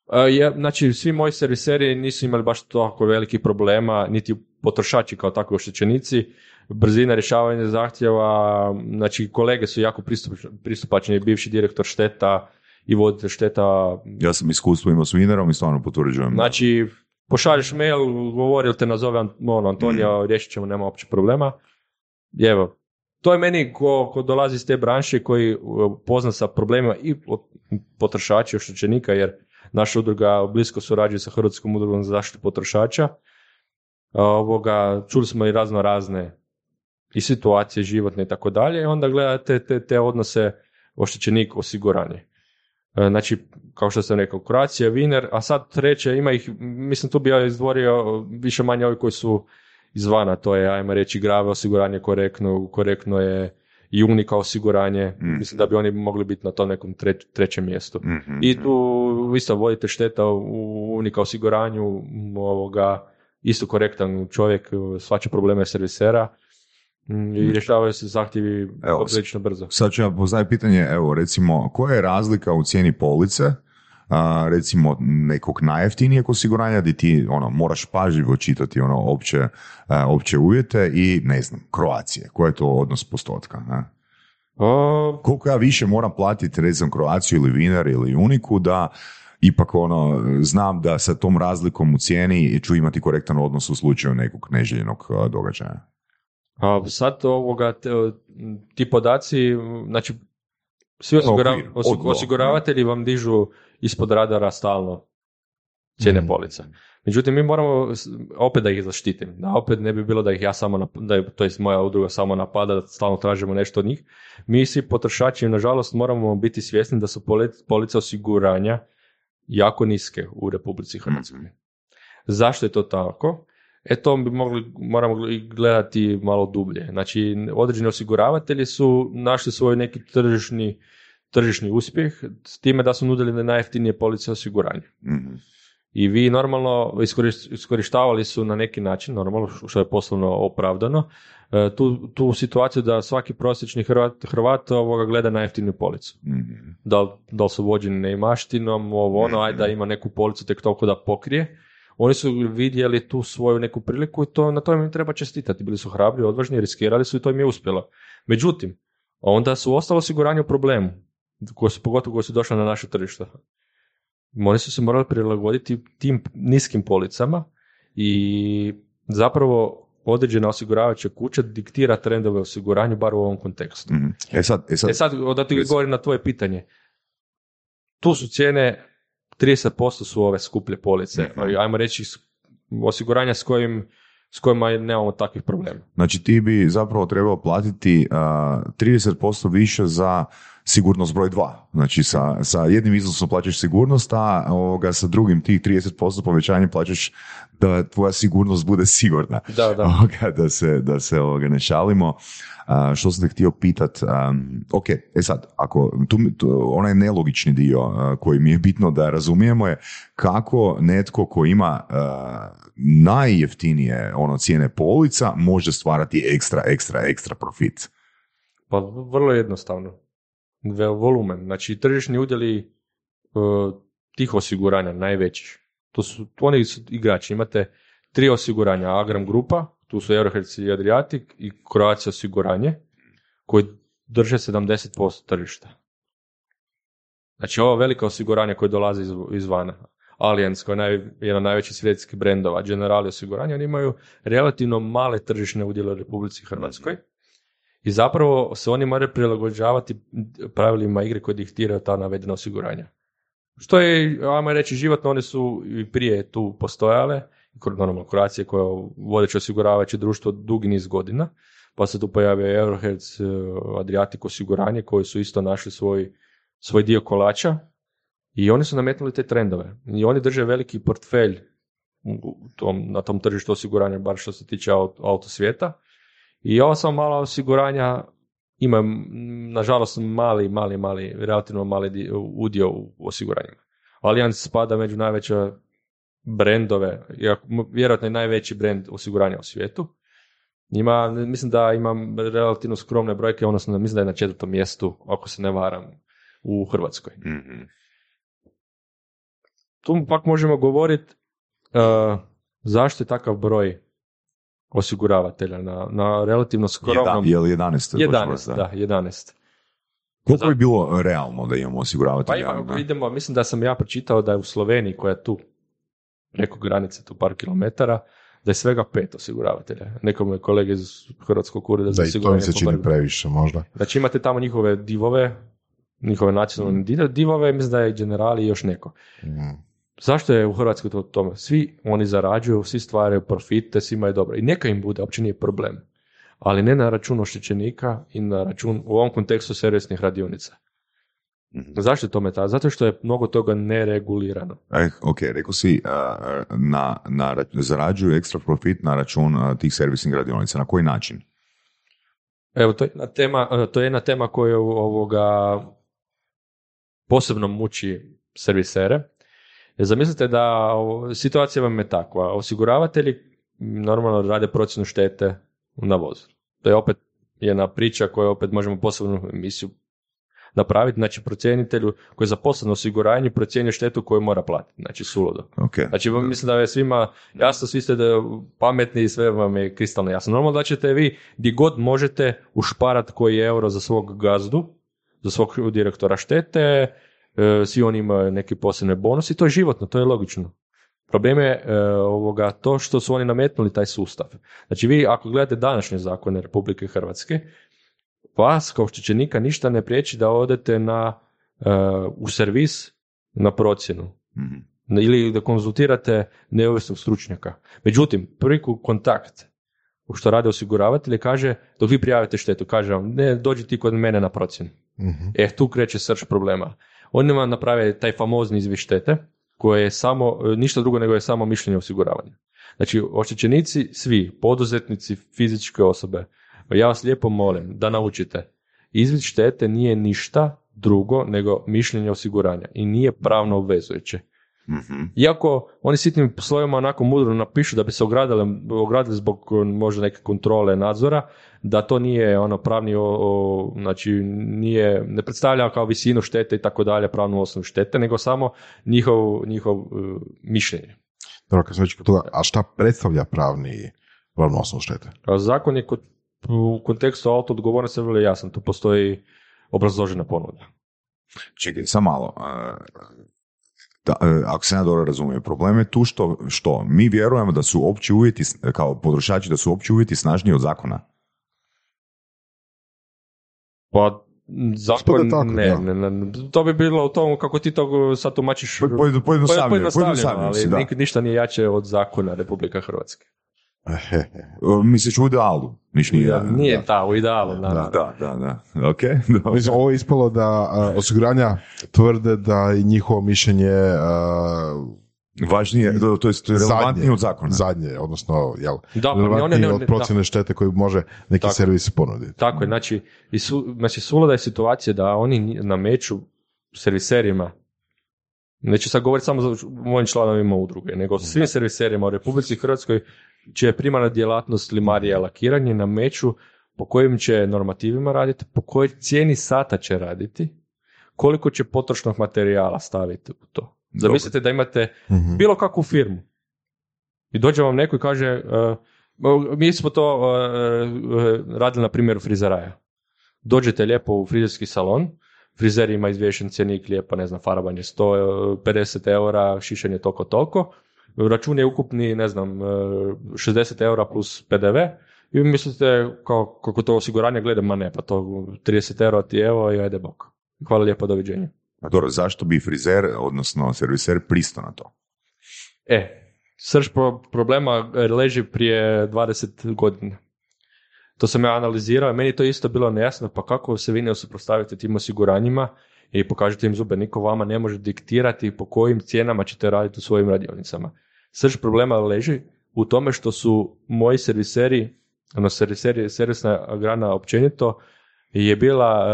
A, je, znači, svi moji serviseri nisu imali baš toliko velikih problema, niti potrošači kao takvi oštećenici. Brzina rješavanja zahtjeva, znači kolege su jako pristup- pristupačni, bivši direktor šteta i voditelj šteta. Ja sam iskustvo imao s Wienerom i stvarno potvrđujem. Znači, pošalješ mail, govori ili te nazove ono, Antonija, riješit ćemo, nema uopće problema. Evo, to je meni ko, ko dolazi iz te branše koji uh, pozna sa problemima i po- potrošača i oštećenika, jer naša udruga blisko surađuje sa Hrvatskom udrugom za zaštitu potrošača. Ovoga, čuli smo i razno razne i situacije životne i tako dalje, i onda gledate te, te odnose oštećenik osiguranje. E, Znači, kao što sam rekao, Croatia, Wiener, a sad treće, ima ih, mislim tu bi ja izdvorio više manje ovi koji su izvana, to je, ajmo reći, grave osiguranje korektno, korektno je i Unika osiguranje, Mm. mislim da bi oni mogli biti na tom nekom tre- trećem mjestu. Mhm, I tu isto vodite šteta u Unika osiguranju, ovoga, isto korektan čovjek, svača probleme servisera m, i rješavaju se zahtjevi Evo, prilično brzo. Sad ću ja postaviti pitanje, evo recimo, koja je razlika u cijeni police, a, recimo nekog najjeftinijeg osiguranja gdje ti ono, moraš pažljivo čitati ono opće, a, opće uvjete i ne znam, Kroacije, koji je to odnos postotka? Ne? O, Koliko ja više moram platiti recimo Kroaciju ili Wiener ili Uniku da ipak ono, znam da sa tom razlikom u cijeni ću imati korektan odnos u slučaju nekog neželjenog a, događaja. A sad ovoga, te- ti podaci, znači, svi osigura- osiguravatelji vam dižu ispod radara stalno cijene Mm. polica. Međutim, mi moramo, opet da ih zaštitim, da opet ne bi bilo da ih ja samo, nap- da je, to jest moja udruga samo napada, da stalno tražimo nešto od njih. Mi svi potrošači, nažalost, moramo biti svjesni da su poli- police osiguranja jako niske u Republici Hrvatskoj. Zašto je to tako? E to bi mogli, moramo i gledati malo dublje. Znači, određeni osiguravatelji su našli svoj neki tržišni, tržišni uspjeh s time da su nudili najjeftinije police osiguranja. Mhm. I vi normalno iskorištavali su na neki način, normalno što je poslovno opravdano, e, tu, tu situaciju da svaki prosječni Hrvat, Hrvat ovoga gleda najjeftiniju policu Mhm. da da li su vođeni neimaštinom, ovo ono, ajde da ima neku policu tek toliko da pokrije. Oni su vidjeli tu svoju neku priliku i to, na tome im treba čestitati. Bili su hrabri, odvažni, riskirali su i to im je uspjelo. Međutim, onda su ostalo osiguranje u problemu, koje su, pogotovo koje su došle na naše tržište. Oni su se morali prilagoditi tim niskim policama i zapravo određena osiguravajuća kuća diktira trendove osiguranju, bar u ovom kontekstu. Mhm. E sad, e sad, E sad, da ti govorim na tvoje pitanje. Tu su cijene, 30% su ove skuplje police, Mhm. ali ajmo reći osiguranja s, kojim, s kojima nemamo takvih problema. Znači ti bi zapravo trebao platiti a, 30% više za sigurnost broj 2. Znači sa, sa jednim iznosom plaćaš sigurnost, a ovoga, sa drugim tih 30% povećanje plaćaš da tvoja sigurnost bude sigurna. Da, da. <laughs> Ovoga, da se, da se ovoga ne šalimo. A, što sam te htio pitat, um, ok, e sad, ako, tu, tu, onaj nelogični dio a, koji mi je bitno da razumijemo je kako netko ko ima a, najjeftinije ono cijene polica može stvarati ekstra, ekstra, ekstra profit. Pa vrlo jednostavno. Volumen. Znači, tržišni udjeli e, tih osiguranja najveći. To su, oni su igrači. Imate tri osiguranja. Agram Grupa, tu su Eurohertz i Adriatic i Croatia osiguranje, koji drže 70% tržišta. Znači, ovo velika osiguranja koje dolaze iz, izvana. Allianz, koji je naj, jedan od najvećih brendova, Generali osiguranja, oni imaju relativno male tržišne udjele u Republici Hrvatskoj. I zapravo se oni moraju prilagođavati pravilima igre koje diktiraju ta navedena osiguranja. Što je, ajmo reći, životno, one su i prije tu postojale, normalno Croatia koja vodeće osiguravajuće društvo dugi niz godina, pa se tu pojavio Eurohertz, eh, Adriatic osiguranje koji su isto našli svoj, svoj dio kolača i oni su nametnuli te trendove. I oni drže veliki portfelj u tom, na tom tržištu osiguranja, bar što se tiče auto, auto svijeta. I ova samo mala osiguranja ima, mm, nažalost, mali, mali, mali, relativno mali di- udio u osiguranjima. Allianz spada među najveća brendove, vjerojatno je najveći brend osiguranja u svijetu. Ima, mislim da imam relativno skromne brojke, odnosno mislim da je na četvrtom mjestu, ako se ne varam, u Hrvatskoj. Mhm. Tu pak možemo govoriti uh, zašto je takav broj osiguravatelja na, na relativno skromnom... Jedan, je li 11? 11, da, 11. Koliko bi bilo realno da imamo osiguravatelja? Pa ima, Da. idemo, mislim da sam ja pročitao da je u Sloveniji koja je tu preko granice, tu par kilometara, da je svega pet osiguravatelja. Nekom je kolege iz Hrvatskog ureda za Da, i to mi osiguranje se čini previše možda. Znači imate tamo njihove divove, njihove nacionalne di- divove, mislim da je generali i još neko. Mm. Zašto je u Hrvatskoj to tome? Svi oni zarađuju, svi stvaraju profite, svima je dobro. I neka im bude, uopće nije problem. Ali ne na račun oštećenika i na račun, u ovom kontekstu, servisnih radionica. Mhm. Zašto je tome tako? Zato što je mnogo toga neregulirano. E, ok, rekao si, na, na, ra- zarađuju ekstra profit na račun tih servisnih radionica. Na koji način? Evo, to je jedna tema, e, to je jedna tema koju ovoga posebno muči servisere. Jer Zamislite da situacija vam je takva. Osiguravatelji normalno rade procjenu štete na vozu. To je opet jedna priča koju opet možemo posebnu emisiju napraviti. Znači, procjenitelju koji je zaposlen u osiguranju procjenjuje štetu koju mora platiti. Znači, suludo. Ok, Znači, mislim da je svima jasno, svi ste da pametni i sve vam je kristalno jasno. Normalno da ćete vi gdje god možete ušparat koji euro za svog gazdu, za svog direktora štete, e, svi oni imaju neki posebne bonus i to je životno, to je logično. Problem je e, ovoga, to što su oni nametnuli taj sustav. Znači vi ako gledate današnje zakone Republike Hrvatske, vas kao oštećenika ništa ne priječi da odete na, e, u servis na procjenu Mhm. ili da konzultirate neovisnog stručnjaka. Međutim, prvi kontakt u što rade osiguravatelji kaže, dok vi prijavite štetu, kaže vam, ne, dođi ti kod mene na procjenu. Mhm. E, tu kreće srž problema. Oni vam naprave taj famozni izvis štete, koje je samo, e, ništa drugo nego je samo mišljenje osiguravanja. Znači, oštećenici, svi, poduzetnici, fizičke osobe, ja vas lijepo molim da naučite, izvid štete nije ništa drugo nego mišljenje osiguranja i nije pravno obvezujuće. Mhm. Iako oni sitnim slovima onako mudro napišu da bi se ogradili, ogradili zbog eh, možda neke kontrole nadzora, da to nije ono pravni, o, o- znači nije, ne predstavlja kao visinu štete i tako dalje, pravnu osnovu štete, nego samo njihov, njihov eh, mišljenje. Dobro, kad sam već kod toga, a šta predstavlja pravni pravnu osnovu štete? A zakon je kod, u kontekstu auto odgovornosti vrlo jasan, tu postoji obrazložena ponuda. Čekaj, sam malo. Da, e, ako se ja dobro razumijem, problem je tu što, što mi vjerujemo da su opći uvjeti, kao potrošači, da su opći uvjeti snažniji od zakona. Pa zakon, tako, ne, ne, ne, to bi bilo u tom kako ti to sad tumačiš Po- pojedno- pojednostavljeno, ali da. nik- ništa nije jače od zakona Republika Hrvatske. Ehe, Misliš u idealu? Niš nije, Ja, nije ta u idealu. Da, da, da. Ok, <laughs> dobro. Mislim, ovo je ispalo da a, osiguranja tvrde da i njihovo mišljenje Važnije, to, to je, je relevantnije zadnje, od zakona. zadnje, odnosno, jel, Da, relevantnije ne- ne- od ne- procjene štete koju može neki Tako. servis ponuditi. Tako je, znači, i su, znači suluda je situacija da oni nameću serviserima, neću sad govoriti samo za mojim članovima udruge, nego svim serviserima u Republici Hrvatskoj čija je primarna djelatnost limarija lakiranje nameću po kojim će normativima raditi, po kojoj cijeni sata će raditi, koliko će potrošnog materijala staviti u to. Zamislite da imate Mhm. bilo kakvu firmu. I dođe vam neko i kaže, uh, mi smo to uh, uh, radili na primjeru frizeraja. Dođete lijepo u frizerski salon, frizer ima izvješen cjenik lijepo, ne znam, farbanje 150 eura, šišanje toliko toliko, račun je ukupni, ne znam, uh, 60 eura plus PDV, i vi mislite kao, kako to osiguranje gleda, ma ne, pa to 30 eura ti evo i ajde bok. Hvala lijepo, doviđenja. A dobro, zašto bi frizer, odnosno serviser, pristao na to? E, srž pro- problema e, leži prije 20 godina. To sam ja analizirao meni to isto bilo nejasno, pa kako se vi ne suprotstavite tim osiguranjima i pokažete im zube, niko vama ne može diktirati po kojim cijenama ćete raditi u svojim radionicama. Srž problema leži u tome što su moji serviseri, ono serviseri, servisna grana općenito, je bila,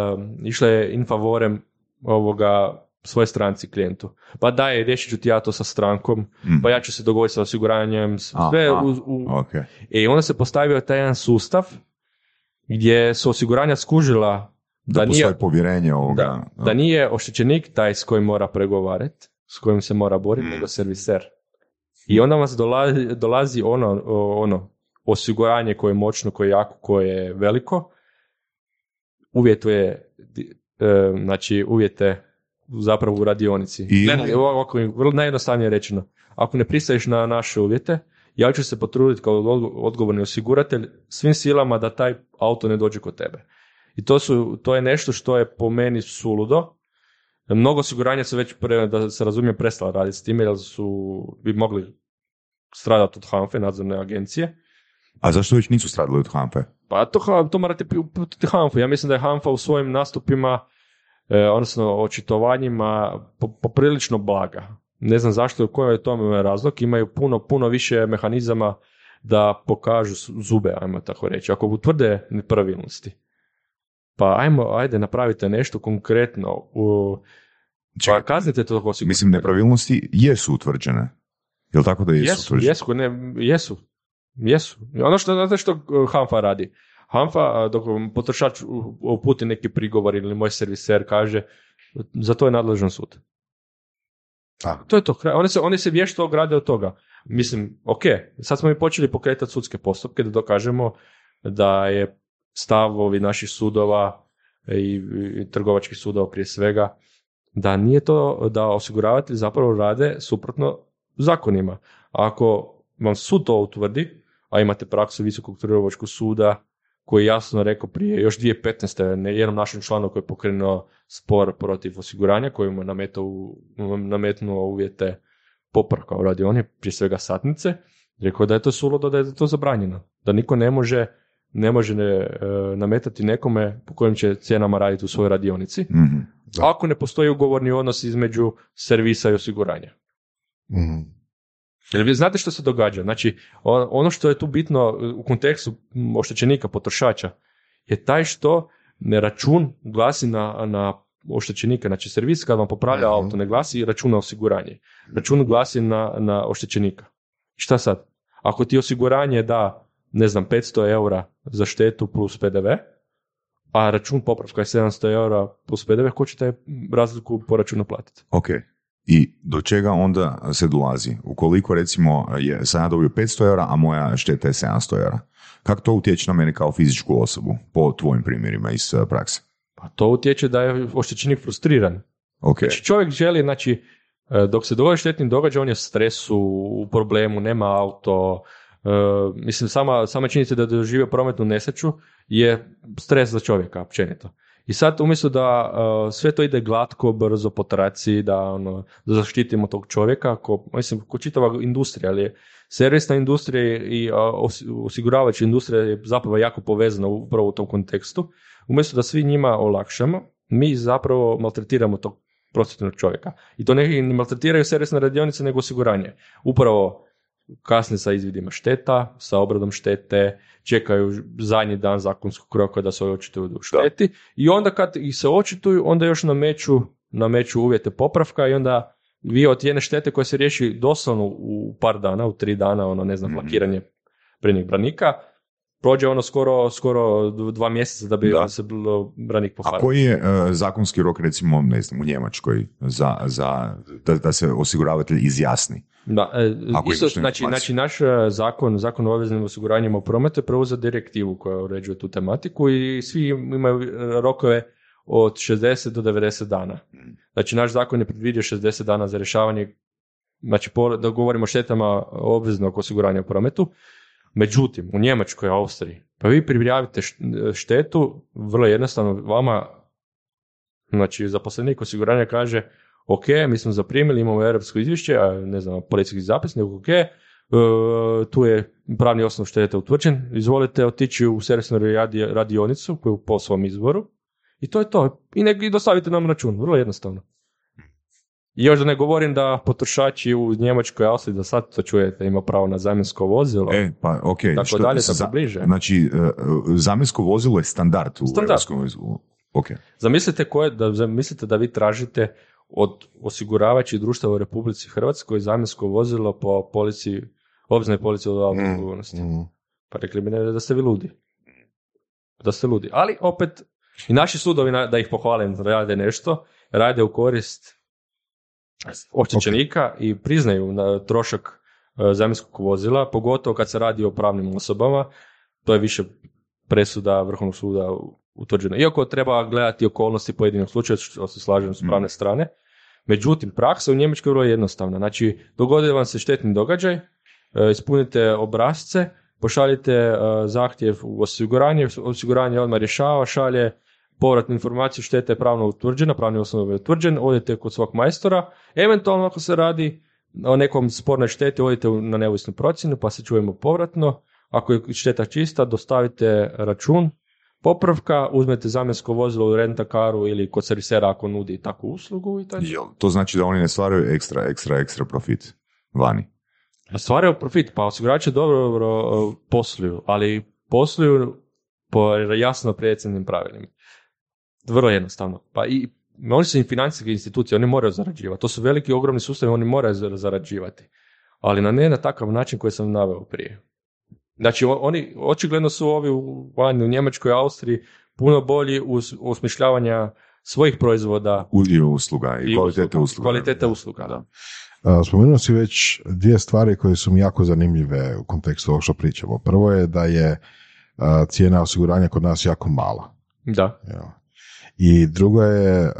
e, išla je in favorem ovoga svoje stranci klijentu. Pa daj, riješit ću ti ja to sa strankom, Mhm. pa ja ću se dogovoriti sa osiguranjem, sve a, u, u, Ok. I onda se postavio taj jedan sustav gdje su osiguranja skužila Da, da, nije, povjerenje ovoga. da, da nije oštećenik taj s kojim mora pregovarati, s kojim se mora boriti, Mm. nego serviser. I onda vas dolazi, dolazi ono, ono osiguranje koje je moćno, koje je jako, koje je veliko, uvjetuje e, znači uvjete zapravo u radionici. I- ovo- ovako vrlo najjednostavnije rečeno. Ako ne pristaješ na naše uvjete, ja ću se potruditi kao odgo- odgovorni osiguratelj svim silama da taj auto ne dođe kod tebe. I to, su, to je nešto što je po meni suludo. Mnogo osiguranja se već, pre, da se razumije, prestala raditi s time, jer su bi mogli stradati od HANFE, nadzorne agencije. A zašto već nisu stradili od HANFE? Pa to, to morate uputiti HANFU. Ja mislim da je HANFA u svojim nastupima, e, odnosno očitovanjima, po- poprilično blaga. Ne znam zašto, koji je tome razlog. Imaju puno, puno više mehanizama da pokažu zube, ajmo tako reći. Ako utvrde nepravilnosti, pa ajmo, ajde, napravite nešto konkretno. U, pa Čekaj, kaznite to mislim, nepravilnosti jesu utvrđene. Je li tako da jesu, Jesu, utvrđene? jesu, ne, jesu, jesu. Ono što, znate što uh, HANFA radi? HANFA, uh, dok potrošač uputi neki prigovor ili moj serviser kaže, za to je nadležan sud. A. To je to. Oni se, oni se vješto ograde od toga. Mislim, ok, sad smo mi počeli pokretati sudske postupke da dokažemo da je stavovi naših sudova i, i trgovačkih sudova prije svega, da nije to da osiguravatelji zapravo rade suprotno zakonima. Ako vam sud to utvrdi, a imate praksu Visokog trgovačkog suda koji je jasno rekao prije još 2015. ne jednom našem članu koji je pokrenuo spor protiv osiguranja koji mu nametnuo uvjete popravka u radioni, prije svega satnice, rekao da je to suludo, da je to zabranjeno. Da niko ne može ne može e, nametati nekome po kojim će cijenama raditi u svojoj radionici, Mhm. Da. ako ne postoji ugovorni odnos između servisa i osiguranja. Mhm. Jer vi znate što se događa. Znači, ono što je tu bitno u kontekstu oštećenika, potrošača, je taj što ne račun glasi na, na oštećenika. Znači, servis kad vam popravlja Mhm. auto ne glasi račun na osiguranje. Račun glasi na, na oštećenika. Šta sad? Ako ti osiguranje da, ne znam, 500 eura za štetu plus PDV, a račun popravka je 700 eura plus PDV, ko će taj razliku po računu platiti? Ok. I do čega onda se dolazi? Ukoliko recimo je, sam ja dobio 500 eura, a moja šteta je 700 eura. Kako to utječe na mene kao fizičku osobu, po tvojim primjerima iz eh, prakse? Pa to utječe da je oštećenik frustriran. Ok. Znači čovjek želi, znači, e, dok se dogodi štetni događaj, on je u stresu, u problemu, nema auto, e, mislim, sama, sama činjenica da je doživio prometnu nesreću je stres za čovjeka, općenito. I sad umjesto da e, sve to ide glatko, brzo po traci, da, ono, zaštitimo tog čovjeka, ko, mislim, ko čitava industrija, ali servisna industrija i os- osiguravajuća industrija je zapravo jako povezana upravo u tom kontekstu. Umjesto da svi njima olakšamo, mi zapravo maltretiramo tog prosječnog čovjeka. I to ne maltretiraju servisne radionice, nego osiguranje. Upravo kasne sa izvidima šteta, sa obradom štete, čekaju zadnji dan zakonskog roka da se očituju u šteti. I onda kad ih se očituju, onda još nameću, nameću uvjete popravka i onda vi od jedne štete koja se riješi doslovno u par dana, u tri dana, ono ne znam, Mhm. flakiranje prednjeg branika, prođe ono skoro, skoro dva mjeseca da bi Da. se bilo branik A pofarbao. koji je eh, zakonski rok recimo, ne znam, u Njemačkoj za, za da, da se osiguravatelj izjasni? Da, e, Ako isto, znači, znači naš e, zakon, zakon o obveznim osiguranjima u prometu je preuzeo direktivu koja uređuje tu tematiku i svi imaju rokove od 60 do 90 dana. Znači naš zakon je predvidio 60 dana za rješavanje, znači da govorimo o štetama obveznog osiguranja u prometu, međutim u Njemačkoj, Austriji, pa vi prijavite štetu, vrlo jednostavno vama znači zaposlenik osiguranja kaže ok, mi smo zaprimili, imamo europsko izvješće, a ne znam, policijski zapisnik, ok, e, tu je pravni osnov štete utvrđen, izvolite otići u servisnu radi- radionicu koju po svom izboru i to je to. I, i dostavite nam račun, vrlo jednostavno. I još da ne govorim da potrošači u Njemačkoj, Austriji, da sad to čujete, ima pravo na zamjensko vozilo. E, pa ok. Tako što- dalje, za- tako bliže. Znači, eh, zamjensko vozilo je standard u Standard. europskom vozilo. Ok. Zamislite, koje, da, zamislite da vi tražite od osiguravajućih društava u Republici Hrvatskoj zamjensko vozilo po polici, obveznoj polici od autoodgovornosti. Mhm. Pa rekli bi ne, da ste vi ludi. Da ste ludi. Ali opet, i naši sudovi, da ih pohvalim, rade nešto, rade u korist oštećenika i priznaju na trošak e, zamjenskog vozila, pogotovo kad se radi o pravnim osobama. To je više presuda Vrhovnog suda utvrđeno. Iako treba gledati okolnosti pojedinog slučaja, što se slažem s pravne strane. Međutim, praksa u Njemačkoj je vrlo jednostavna. Znači, dogodi vam se štetni događaj, e, ispunite obrazce, pošaljite e, zahtjev u osiguranje, osiguranje odmah rješava, šalje povratnu informaciju, šteta je pravno utvrđena, pravni osnov je utvrđen, odete kod svog majstora, eventualno ako se radi o nekom spornoj šteti, odite na neovisnu procjenu pa se čujemo povratno, ako je šteta čista, dostavite račun, popravka, uzmete zamjensko vozilo u rentakaru ili kod servisera ako nudi takvu uslugu i je Jel, to znači da oni ne stvaraju ekstra, ekstra, ekstra profit vani. Stvaraju profit, pa osigurači dobro, dobro uh, posluju, ali posluju po jasno prijecjenim pravilima. Vrlo jednostavno. Pa i oni su i financijske institucije, oni moraju zarađivati. To su veliki, ogromni sustavi, oni moraju zar- zarađivati. Ali na ne na takav način koji sam naveo prije. Znači, oni, očigledno su ovi u, vani u Njemačkoj, Austriji puno bolji u, osmišljavanja svojih proizvoda U, I usluga, i, i kvalitete usluga. Kvalitete usluga, da. Spomenuo si već dvije stvari koje su mi jako zanimljive u kontekstu ovog što pričamo. Prvo je da je cijena osiguranja kod nas jako mala. Da. I drugo je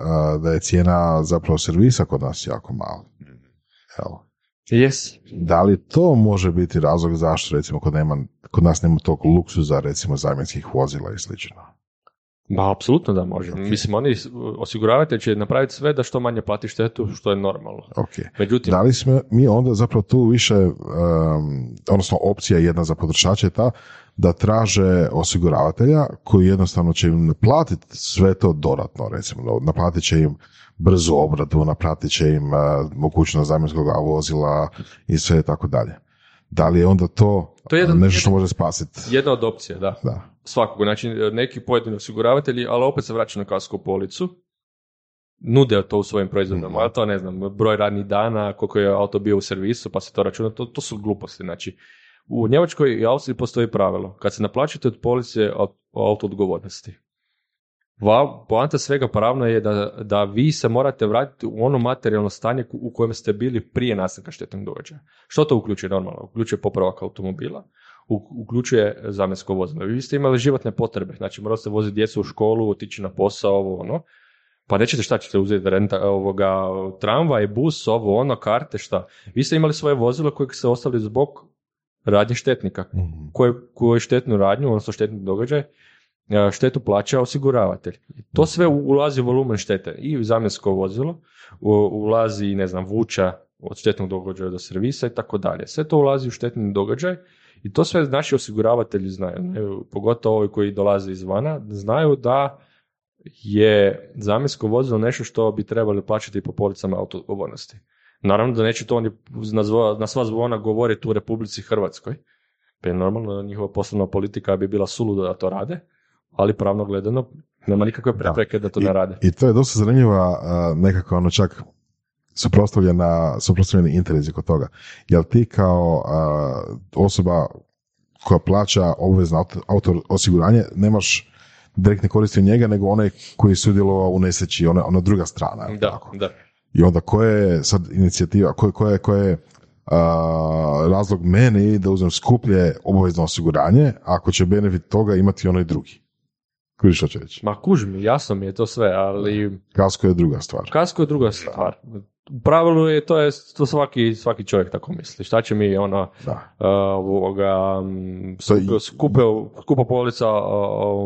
da je cijena zapravo servisa kod nas jako mala. Jel? Yes. Da li to može biti razlog zašto recimo kod, nema, kod nas nema tog luksuza recimo zamjenskih vozila i slično? Ma, apsolutno da može. Mislim, oni osiguravatelj će napraviti sve da što manje plati štetu, što je normalno. Ok. Međutim, Da li smo mi onda zapravo tu više, um, odnosno opcija jedna za potrošače je ta da traže osiguravatelja koji jednostavno će im naplatiti sve to dodatno, recimo, naplatit će im brzu obradu, naplatit će im uh, mogućnost zamjenskog vozila i sve tako dalje. Da li je onda to, To je jedan- nešto što može spasiti? jedna od opcija, da. Da. Svakako, znači neki pojedini osiguravatelji, ali opet se vraća na kasku policu, nude to u svojim proizvodima, Mhm. ali to ne znam, broj radnih dana, koliko je auto bio u servisu, pa se to računa, to, to su gluposti. Znači, u Njemačkoj i Austriji postoji pravilo, kad se naplaćujete od police auto odgovornosti, Va, poanta svega pravno je da, da vi se morate vratiti u ono materijalno stanje u kojem ste bili prije nastanka štetnog događaja. Što to uključuje normalno? Uključuje popravak automobila, uključuje zamjensko vozilo. Vi ste imali životne potrebe, znači morali ste voziti djecu u školu, otići na posao, ovo ono. Pa nećete šta ćete uzeti renta, ovoga, tramvaj, bus, ovo ono, karte, šta. Vi ste imali svoje vozilo kojeg ste ostavili zbog radnje štetnika Mhm. koje, koje štetnu radnju, odnosno štetni događaj, e, štetu plaća osiguravatelj. To sve u- ulazi u volumen štete. I u zamjensko vozilo, ulazi, ne znam, vuča od štetnog događaja do servisa i tako dalje. Sve to ulazi u štetni događaj i to sve naši osiguravatelji znaju. znaju, Pogotovo ovi koji dolaze izvana, znaju da je zamjensko vozilo nešto što bi trebali plaćati po policama autoodgovornosti. Naravno da neće to oni na, zvo- na sva zvona govoriti u Republici Hrvatskoj, pa je normalno njihova poslovna politika bi bila suluda da to rade, ali pravno gledano nema nikakve prepreke da to ne rade. I to je dosta zanimljiva nekako ono čak suprotstavljena, suprotstavljeni interesi kod toga. Jel ti kao a, osoba koja plaća obvezno auto, auto osiguranje nemaš direktne koristi od njega, nego onaj koji je sudjelovao u nesreći, ona, ona druga strana. Da, tako? da. I onda koja je sad inicijativa, koja, koja je, koja je a, razlog meni da uzmem skuplje obavezno osiguranje, ako će benefit toga imati onaj drugi. Kužiš što ću reći? Ma kuži mi, jasno mi je to sve, ali Kasko je druga stvar. kasko je druga stvar. U pravilu je to, je, to svaki, svaki čovjek tako misli. Šta će mi ona Da. uh, ovoga, mm, skupe, skupa polica uh,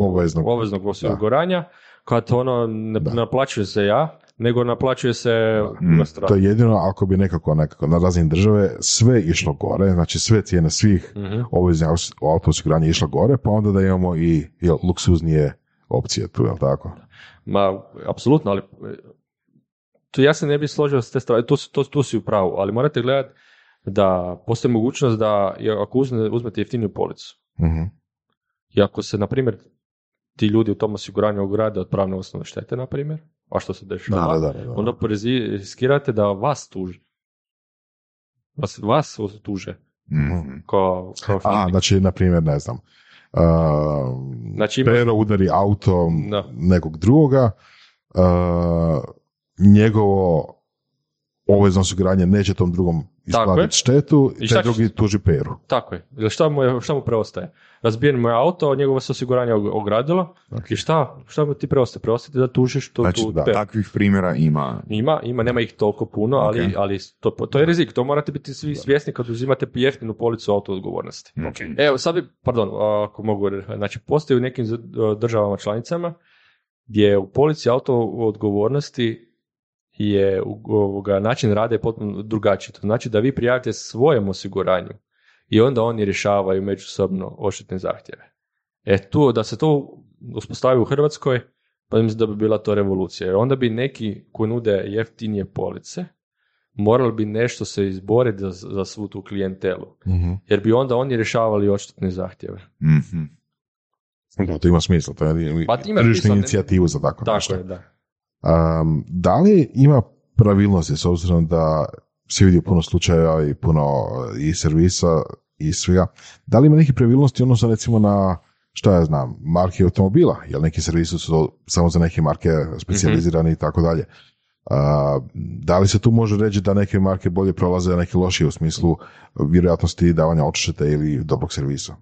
Obveznog. obveznog osiguranja, kad ono ne Da. naplaćuje se ja, nego naplaćuje se druga strana. To je jedino ako bi nekako, nekako na razini države sve išlo gore, znači sve cijene svih Mhm. obveznih auto osiguranja išlo gore, pa onda da imamo i jel, luksuznije opcije tu, jel tako? Ma, apsolutno, ali tu ja se ne bih složio s te strane, tu, tu, tu si u pravu, ali morate gledati da postoji mogućnost da ako uzme, uzmete jeftiniju policu Mhm. i ako se, na primjer, ti ljudi u tom osiguranju ograde od pravne osnovne štete, na primjer, a što se dešava, Da, da, da, da. onda riskirate da vas tuže. Vas, vas tuže. Mhm. Kao, kao A, znači, na primjer, ne znam, uh, Znači, ima- Pero udari auto Da. nekog drugoga, uh, njegovo obvezno osiguranje neće tom drugom isplatiti štetu, I taj drugi tuži Peru. Tako je. Ili šta mu, je, šta mu preostaje? Razbijen mu je auto, njegovo se osiguranje og- ogradilo i šta, šta mu ti preostaje? Preostaje ti da tužiš tu, Znači, tu da, Peru. takvih primjera ima. Ima, ima, nema ih toliko puno, ali, Ok. ali to, to je rizik. To morate biti svi svjesni kad uzimate jeftinu policu auto odgovornosti. Ok. Evo, sad bi, pardon, ako mogu, znači postoji u nekim državama članicama gdje u policiji auto odgovornosti je ovoga, način rada je potpuno drugačiji. To znači da vi prijavite svojem osiguranju i onda oni rješavaju međusobno odštetne zahtjeve. E tu, da se to uspostavi u Hrvatskoj, pa mislim da bi bila to revolucija. Jer onda bi neki koji nude jeftinije police, morali bi nešto se izboriti za, za svu tu klijentelu. Mhm. Jer bi onda oni rješavali odštetne zahtjeve. Mhm. Da, to ima smisla, to je Pa ima tržišnu inicijativu za tako, Tako nešto. je, da. Um, da li ima pravilnosti s obzirom da se vidi puno slučajeva i puno i servisa i svega, da li ima nekih pravilnosti odnosno recimo na šta ja znam, marke automobila, jer neki servisi su samo za neke marke specijalizirani i tako dalje. A, da li se tu može reći da neke marke bolje prolaze, a neke lošije u smislu vjerojatnosti davanja odštete ili dobrog servisa?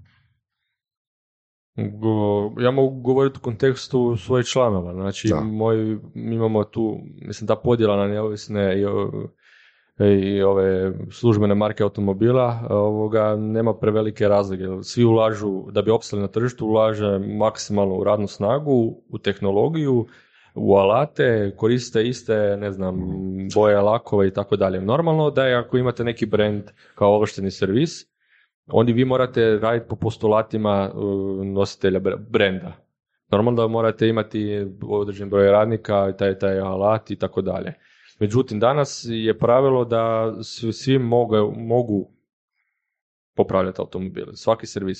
Go- ja mogu govoriti u kontekstu svojih članova. Znači, Da. moj, mi imamo tu, mislim, ta podjela na neovisne i, i ove službene marke automobila, ovoga, nema prevelike razlike. Svi ulažu, da bi opstali na tržištu, ulaže maksimalno u radnu snagu, u tehnologiju, u alate, koriste iste, ne znam, boje, lakove i tako dalje. Normalno da je ako imate neki brand kao ovlašteni servis, onda vi morate raditi po postulatima uh, nositelja br- brenda. Normalno da morate imati određen broj radnika, taj, taj alat i tako dalje. Međutim, danas je pravilo da svi, mogu, mogu popravljati automobile, svaki servis,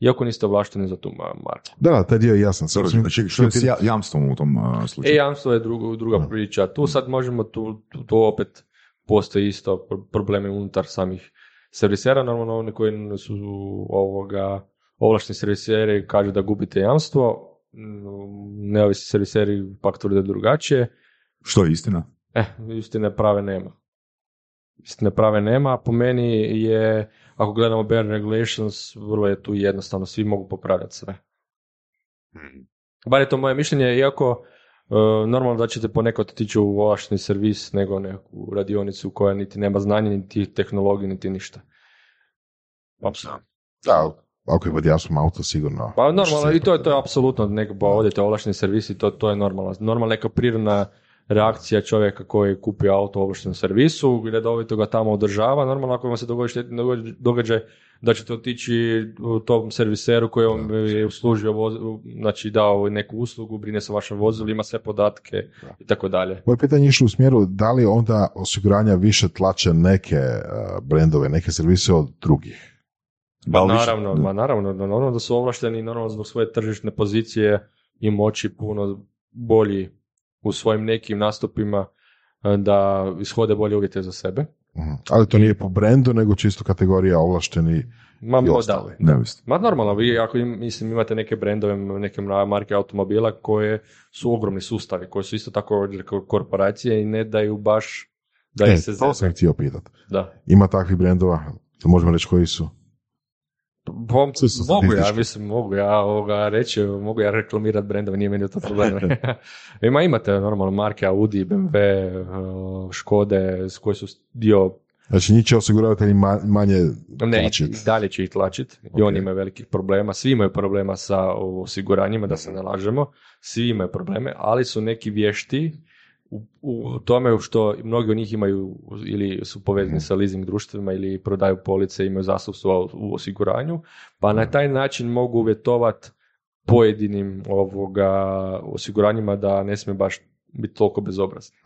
iako niste ovlašteni za tu ma- marku. Da, da, taj dio je jasan. Sad sam- čekaj, što je s ja- jamstvom u tom uh, E, slučaju? jamstvo je drugo, druga priča. Tu sad možemo, tu, tu, tu opet postoji isto pro- problemi unutar samih servisera. Normalno oni koji su ovoga ovlašteni serviseri kažu da gubite jamstvo, mm, neovisni serviseri pak tvrde drugačije. Što je istina? E, istine prave nema. Istine prave nema, po meni je, ako gledamo bare regulations, vrlo je tu jednostavno, svi mogu popravljati sve. Bar je to moje mišljenje, iako normalno da ćete ponekad otići u ovlašteni servis nego neku radionicu koja niti nema znanja, niti tehnologiju, niti ništa. Apsolutno. Da, ako je pod jasnom auto, sigurno. Pa normalno, i to je, to je apsolutno, neko, pa odete ovlašteni servis i to, to je normalno. Normalno neka prirodna reakcija čovjeka koji je kupio auto u ovlaštenom servisu, redovito ga tamo održava, normalno ako vam se dogodi štetni događaj- da ćete otići u tom serviseru koji vam je uslužio, znači dao neku uslugu, brine se o vašem vozilu, ima sve podatke i tako dalje. Moje pitanje je išlo u smjeru da li onda osiguranja više tlače neke uh, brendove, neke servise od drugih. Da Pa li više- naravno, naravno, da- su ovlašteni, normalno zbog svoje tržišne pozicije i moći puno bolji u svojim nekim nastupima e, da ishode bolje uvjete za sebe. Mhm. Ali to nije po brendu, nego čisto kategorija ovlašteni Ma, i da. ostali. Neovisno. Ma normalno, vi ako im, mislim, imate neke brendove, neke marke automobila koje su ogromni sustavi, koje su isto tako ko- korporacije i ne daju baš da E, ih se to sam htio pitat. Da. Ima takvih brendova, da možemo reći koji su. Pa, Čisto mogu ja, mislim, mogu ja ovoga reći, mogu ja reklamirati brendove, nije meni to problem. <laughs> Ima, imate normalno marke Audi, BMW, uh, Škode, s koji su dio, Znači, njih će osiguravatelji ma- manje ne, i, dalje će ih tlačit. I oni imaju velikih problema, svi imaju problema sa osiguranjima, da se ne lažemo, svi imaju probleme, ali su neki vješti u, u tome što mnogi od njih imaju ili su povezani sa leasing društvima ili prodaju police, imaju zastupstvo u osiguranju, pa na taj način mogu uvjetovati pojedinim ovoga osiguranjima da ne smije baš biti toliko bezobrazni.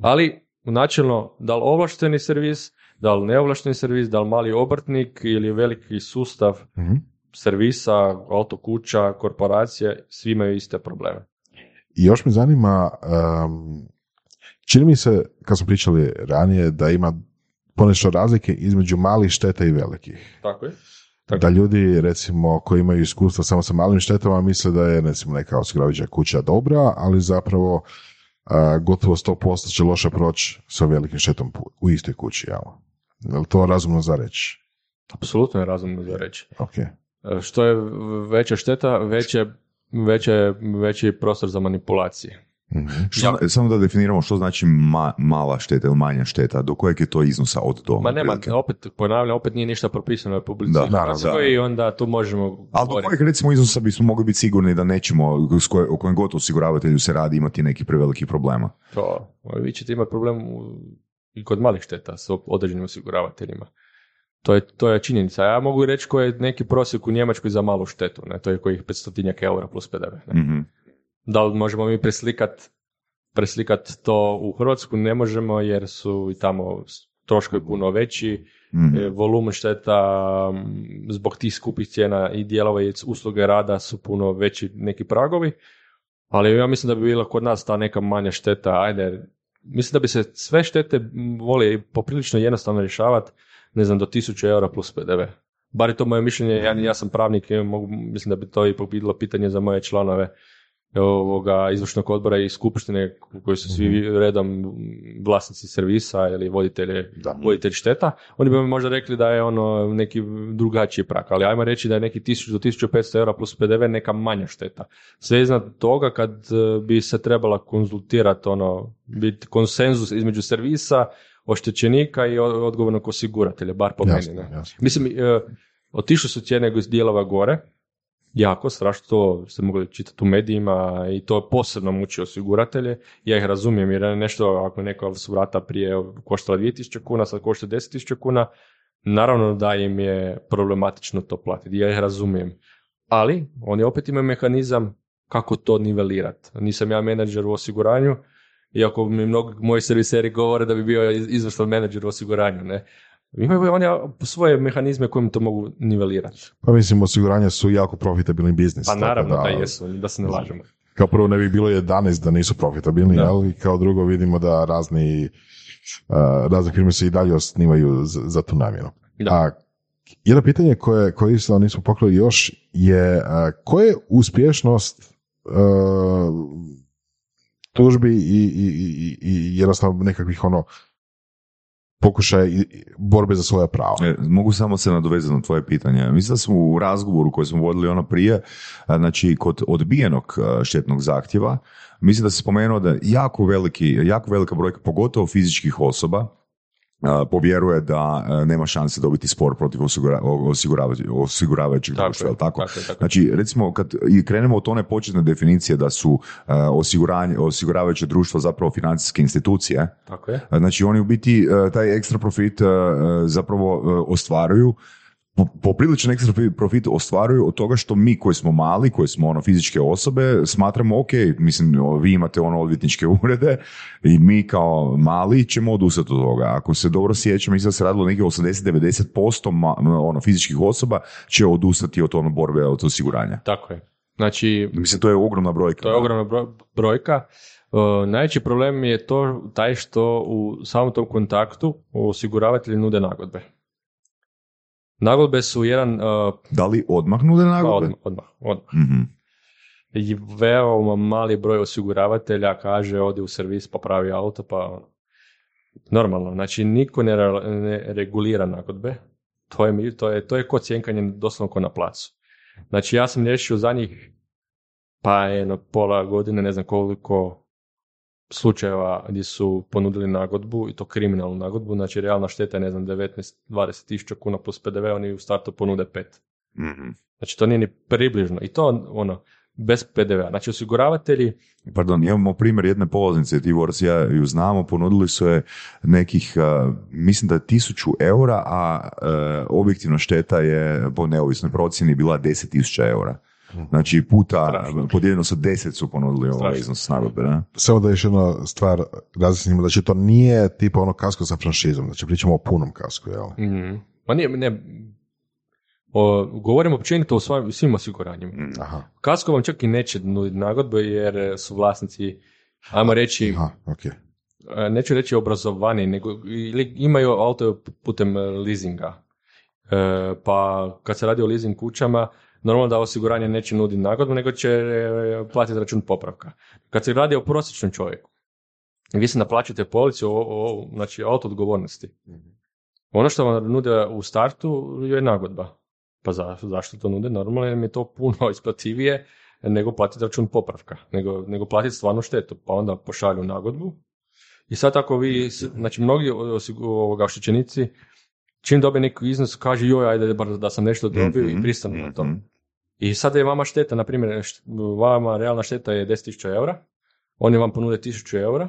Ali načelno, da li ovlašteni servis, da li neovlašteni servis, da li mali obrtnik ili veliki sustav Mhm. servisa, autokuća, korporacije, svi imaju iste probleme. I još me zanima, um, čini mi se, kad smo pričali ranije, da ima ponešto razlike između malih šteta i velikih. Tako je. Da ljudi, recimo, koji imaju iskustva samo sa malim štetama, misle da je, recimo, neka osiguravajuća kuća dobra, ali zapravo a, gotovo 100% će loše proći sa velikim štetom u istoj kući, jel? Je li to razumno za reći? Apsolutno je razumno za reći. Ok. E, Što je veća šteta, veće, veće, veći prostor za manipulacije. Mhm. Što, Samo da definiramo što znači ma- mala šteta ili manja šteta, do kojeg je to iznosa od do? Ma nema, otprilike? opet ponavljam, opet nije ništa propisano u Republici Da, Hrvatskoj i onda tu možemo Ali do kojeg recimo iznosa bismo mogli biti sigurni da nećemo, s koje, o kojem god osiguravatelju se radi, imati neki prevelikih problema? To, vi ćete imati problem u, i kod malih šteta sa određenim osiguravateljima. To je, to je činjenica. Ja mogu reći koji je neki prosjek u Njemačkoj za malu štetu. Ne? To je kojih 500 eura plus PDV. Ne? Mhm. Da li možemo mi preslikat, preslikat to u Hrvatsku? Ne možemo jer su i tamo troškovi puno veći, Mhm. e, volumen šteta zbog tih skupih cijena i dijelova i usluge rada su puno veći neki pragovi. Ali ja mislim da bi bila kod nas ta neka manja šteta, ajde, mislim da bi se sve štete voli poprilično jednostavno rješavati, ne znam, do 1000 eura plus PDV. Bar je to moje mišljenje, ja, ja sam pravnik i mogu, mislim da bi to ipak bilo pitanje za moje članove ovoga izvršnog odbora i skupštine koji su svi redom vlasnici servisa ili voditelji, voditelji šteta, oni bi mi možda rekli da je ono neki drugačiji prak, ali ajmo reći da je neki 1000 do 1500 eura plus PDV neka manja šteta. Sve iznad toga kad e, bi se trebala konzultirati ono, biti konsenzus između servisa, oštećenika i odgovornog osiguratelja, bar po Jasno, meni. Ne? jasno. Mislim, e, otišle su cijene iz dijelova gore, jako, strašno to ste mogli čitati u medijima i to posebno muči osiguratelje. Ja ih razumijem jer je nešto, ako neka su vrata prije koštala 2000 kuna, sad košta 10.000 kuna, naravno da im je problematično to platiti, ja ih razumijem. Ali, oni opet imaju mehanizam kako to nivelirati. Nisam ja menadžer u osiguranju, iako mi mnogi moji serviseri govore da bi bio iz- izvrstan menadžer u osiguranju, ne. Imaju oni svoje mehanizme kojim to mogu nivelirati. Pa mislim, osiguranja su jako profitabilni biznis. Pa naravno da, da jesu, da se ne lažemo. Kao prvo ne bi bilo 11 da nisu profitabilni, Da. ali kao drugo vidimo da razni, uh, razne firme se i dalje osnivaju za, za tu namjenu. Da. A jedno pitanje koje, koje isto nismo pokrili još je uh, koja je uspješnost uh, tužbi i, i, i, i jednostavno nekakvih ono i borbe za svoja prava. E, mogu samo se nadovezati na tvoje pitanje. Mislim da smo u razgovoru koji smo vodili ono prije, znači kod odbijenog štetnog zahtjeva, mislim da se spomenuo da jako veliki, jako velika brojka, pogotovo fizičkih osoba, povjeruje da a, nema šanse dobiti spor protiv osigura, osiguravajućeg, društva, je, tako? tako tako. Znači, recimo, kad i krenemo od one početne definicije da su a, osiguranje, osiguravajuće društvo zapravo financijske institucije, Tako je. Znači oni u biti e, taj ekstra profit e, zapravo e, ostvaruju popriličan ekstra profi- profit ostvaruju od toga što mi koji smo mali, koji smo ono fizičke osobe, smatramo ok, mislim vi imate ono odvjetničke urede i mi kao mali ćemo odustati od toga. Ako se dobro sjećam, mislim da se radilo negdje 80-90% ma- ono fizičkih osoba će odustati od ono borbe od osiguranja. Tako je. Znači, Mislim, to je ogromna brojka. to je ogromna bro- brojka. Najveći problem je to taj što u samom tom kontaktu osiguravatelji nude nagodbe. Nagodbe su jedan... e, Da li odmah nude pa nagodbe? odmah, odmah, odmah. Mhm. I veoma mali broj osiguravatelja kaže odi u servis popravi auto pa ono. Normalno, znači niko ne, re- ne regulira nagodbe. To je, to je, to je kod cjenkanje doslovno ko na placu. Znači ja sam riješio za njih pa jedno pola godine, ne znam koliko slučajeva gdje su ponudili nagodbu i to kriminalnu nagodbu, znači realna šteta je ne znam 19-20 tisuća kuna plus PDV, oni u startu ponude pet. Mhm. Znači to nije ni približno. I to ono, bez PDV-a. Znači osiguravatelji, Pardon, imamo primjer jedne polaznice, ti Boris, ja ju znamo, ponudili su je nekih, uh, mislim da je tisuću eura, a uh, objektivna šteta je po neovisnoj procjeni bila 10.000 eura. Znači puta, Strašno. podijeljeno sa 10 su ponudili ovaj iznos nagodbe, ne? Samo da još jedna stvar razjasnimo, znači to nije tipa ono kasko sa franšizom, znači pričamo o punom kasku, jel? mm, ma nije, ne, O, govorim općenito o svim, svim osiguranjima. Aha, Kasko vam čak i neće nuditi nagodbe jer su vlasnici, ajmo reći, aha, ok. e, neću reći obrazovani, nego ili imaju auto putem leasinga. E, pa kad se radi o leasing kućama, normalno da osiguranje neće nuditi nagodbu, nego će e, platiti račun popravka. Kad se radi o prosječnom čovjeku, vi se naplaćujete policu, o, o, znači auto odgovornosti. Ono što vam nude u startu je nagodba. Pa za, zašto to nude? Normalno jer mi je to puno <laughs> isplativije nego platiti račun popravka, nego, nego platiti stvarnu štetu. Pa onda pošalju nagodbu. I sad ako vi, s- znači mnogi ovoga oštećenici, čim dobije neki iznos, kaže joj, ajde bar da sam nešto dobio i Mhm, pristanu na to. I sada je vama šteta, na primjer, vama realna šteta je 10.000 eura, oni vam ponude 1000 eura,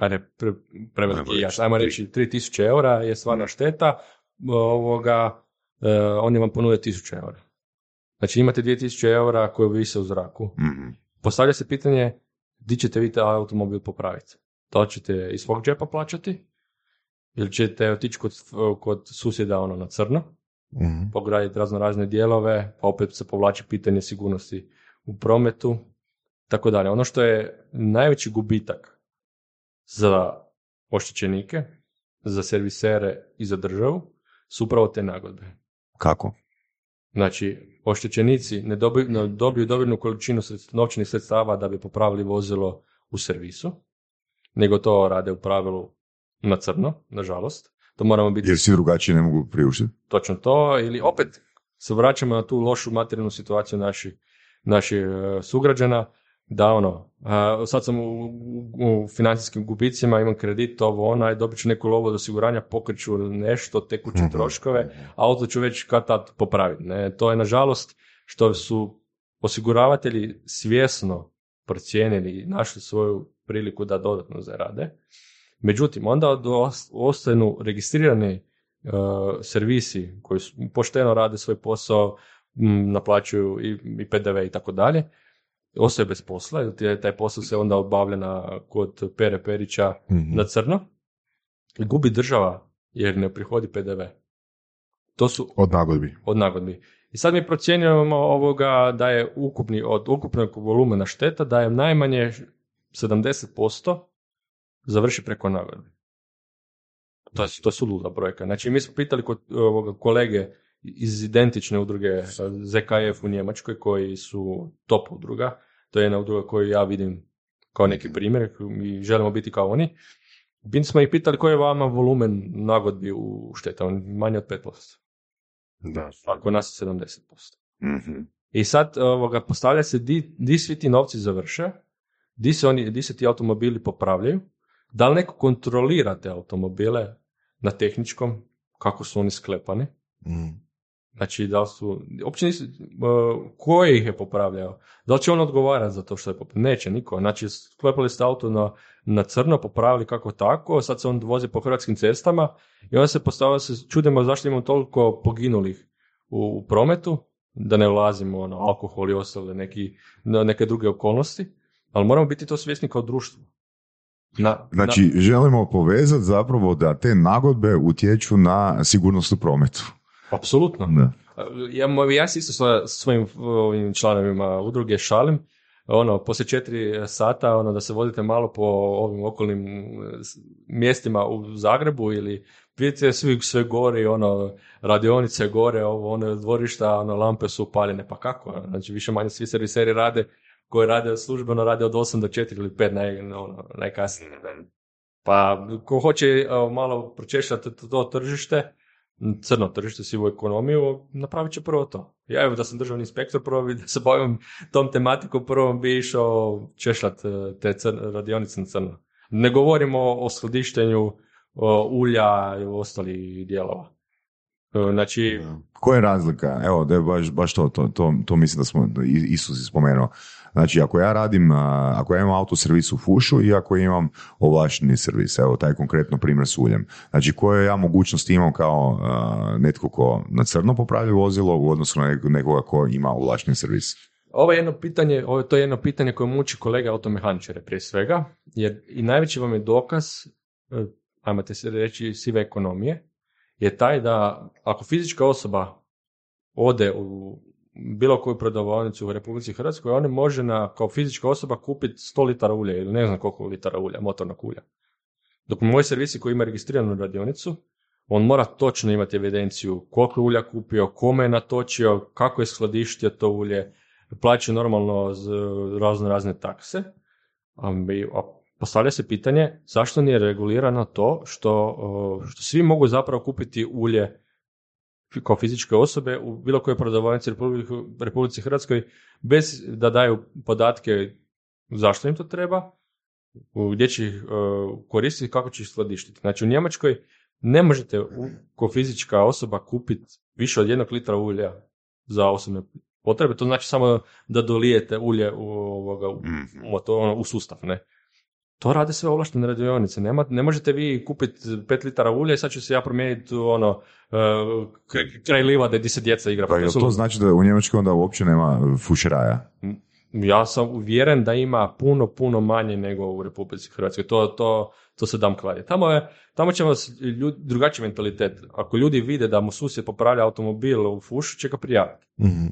ajde, pre, preveliki Ajmo jaš, ajmo reći 3000 eura je stvarna šteta, ovoga, e, oni vam ponude 1000 eura. Znači imate 2000 eura koje vise u zraku. Mhm. Postavlja se pitanje, di ćete vi taj automobil popraviti? Da li ćete iz svog džepa plaćati? Ili ćete otići kod, kod susjeda ono na crno? Mhm. pograditi razno razne dijelove, pa opet se povlači pitanje sigurnosti u prometu, tako dalje. Ono što je najveći gubitak za oštećenike, za servisere i za državu su upravo te nagodbe. Kako? Znači, oštećenici ne dobiju, ne dobiju dovoljnu količinu sredst- novčanih sredstava da bi popravili vozilo u servisu, nego to rade u pravilu na crno, nažalost. To moramo biti Jer svi drugačije ne mogu priuštiti. točno to, ili opet se vraćamo na tu lošu materijalnu situaciju naših naši, e, sugrađana, da ono, a, sad sam u, u, financijskim gubicima, imam kredit, ovo ono, aj dobit ću neku lovu od osiguranja, pokreću nešto, tekuće Mhm. troškove, a auto ću već kad tad popraviti. Ne? To je nažalost što su osiguravatelji svjesno procijenili i našli svoju priliku da dodatno zarade. Međutim, onda od- ostanu registrirani e, servisi koji su, pošteno rade svoj posao, m, naplaćuju i, i PDV i tako dalje, ostaju bez posla, jer taj posao se onda obavlja na, kod Pere Perića Mhm. na crno i gubi država jer ne prihodi PDV. To su Od nagodbi. od nagodbi. I sad mi procjenjujemo ovoga da je ukupni, od ukupnog volumena šteta da je najmanje 70% završi preko nagodbe. To je, to je suluda brojka. Znači, mi smo pitali kod ovoga kolege iz identične udruge eh, ZKF u Njemačkoj, koji su top udruga. To je jedna udruga koju ja vidim kao neki primjer i želimo biti kao oni. Bili smo ih pitali koji je vama volumen nagodbi u šteta, on manje od 5%. Da. A kod nas je 70%. Mhm. I sad ovoga, postavlja se di, di svi ti novci završe, di se, oni, di se ti automobili popravljaju, da li neko kontrolira te automobile na tehničkom, kako su oni sklepani, Mhm. Znači, da li su, uopće nisu, uh, ko ih je popravljao? Da li će on odgovarati za to što je popravljao? Neće, niko. Znači, sklepali ste auto na, na crno, popravili kako tako, sad se on vozi po hrvatskim cestama i onda se postavlja se, čudimo zašto imamo toliko poginulih u, u prometu, da ne ulazimo ono, alkohol i ostale neki, neke druge okolnosti, ali moramo biti to svjesni kao društvo. Na, Znači, želimo povezati zapravo da te nagodbe utječu na sigurnost u prometu. na, apsolutno. Da. Ja, ja se isto sa svojim ovim članovima udruge šalim, ono, poslije četiri sata, ono, da se vodite malo po ovim okolnim s- mjestima u Zagrebu ili vidite svi sve gore, ono, radionice gore, ovo, ono, dvorišta, ono, lampe su upaljene, pa kako? Znači, više manje svi serviseri rade, koji rade službeno, rade od 8 do 4 ili 5 naj, ono, najkasnije. Pa, ko hoće malo pročešljati to, to tržište, crno tržište, sivu ekonomiju, napravit će prvo to. Ja evo da sam državni inspektor, prvo bi <laughs> da se bavim tom tematikom, prvo bi išao češljat e, te cr- radionice na crno. Ne govorimo o skladištenju ulja i ostalih dijelova. E, Znači, Koja je razlika? Evo, da je baš, baš to, to, to, to mislim da smo, Isus je spomenuo. Znači, ako ja radim, ako ja imam autoservis u fušu i ako imam ovlašteni servis, evo, taj konkretno primjer s uljem. Znači, koje ja mogućnosti imam kao netko ko na crno popravlja vozilo u odnosu na nek- nekoga ko ima ovlašteni servis? Ovo je jedno pitanje, ovo, to je jedno pitanje koje muči kolega automehaničare prije svega, jer i najveći vam je dokaz, e, ajmo te se reći, sive ekonomije, je taj da ako fizička osoba ode u bilo koju prodavaonicu u Republici Hrvatskoj, on može na, kao fizička osoba kupiti 100 litara ulja ili ne znam koliko litara ulja, motornog ulja. Dok moj servisi koji ima registriranu radionicu, on mora točno imati evidenciju koliko ulja kupio, kome je natočio, kako je skladištio to ulje, plaća normalno razno razne takse. A a postavlja se pitanje zašto nije regulirano to što, što svi mogu zapravo kupiti ulje kao fizičke osobe u bilo kojoj u Republi- Republici Hrvatskoj bez da daju podatke zašto im to treba, gdje će ih e, koristiti, kako će ih skladištiti. Znači u Njemačkoj ne možete kao fizička osoba kupiti više od jednog litra ulja za osobne potrebe, to znači samo da dolijete ulje u, ovoga, u, Mhm. to, ono, u sustav, ne. To rade sve ovlaštene radionice. Nema, ne možete vi kupiti pet litara ulja i sad ću se ja promijeniti u ono, k- kraj livade gdje se djeca igra. Pa jel to znači da u Njemačkoj onda uopće nema fušeraja? Ja sam uvjeren da ima puno, puno manje nego u Republici Hrvatskoj. To, to, to se dam kladiti. Tamo, je, tamo će vas ljudi, drugačiji mentalitet. Ako ljudi vide da mu susjed popravlja automobil u fušu, će ga prijaviti. Mhm.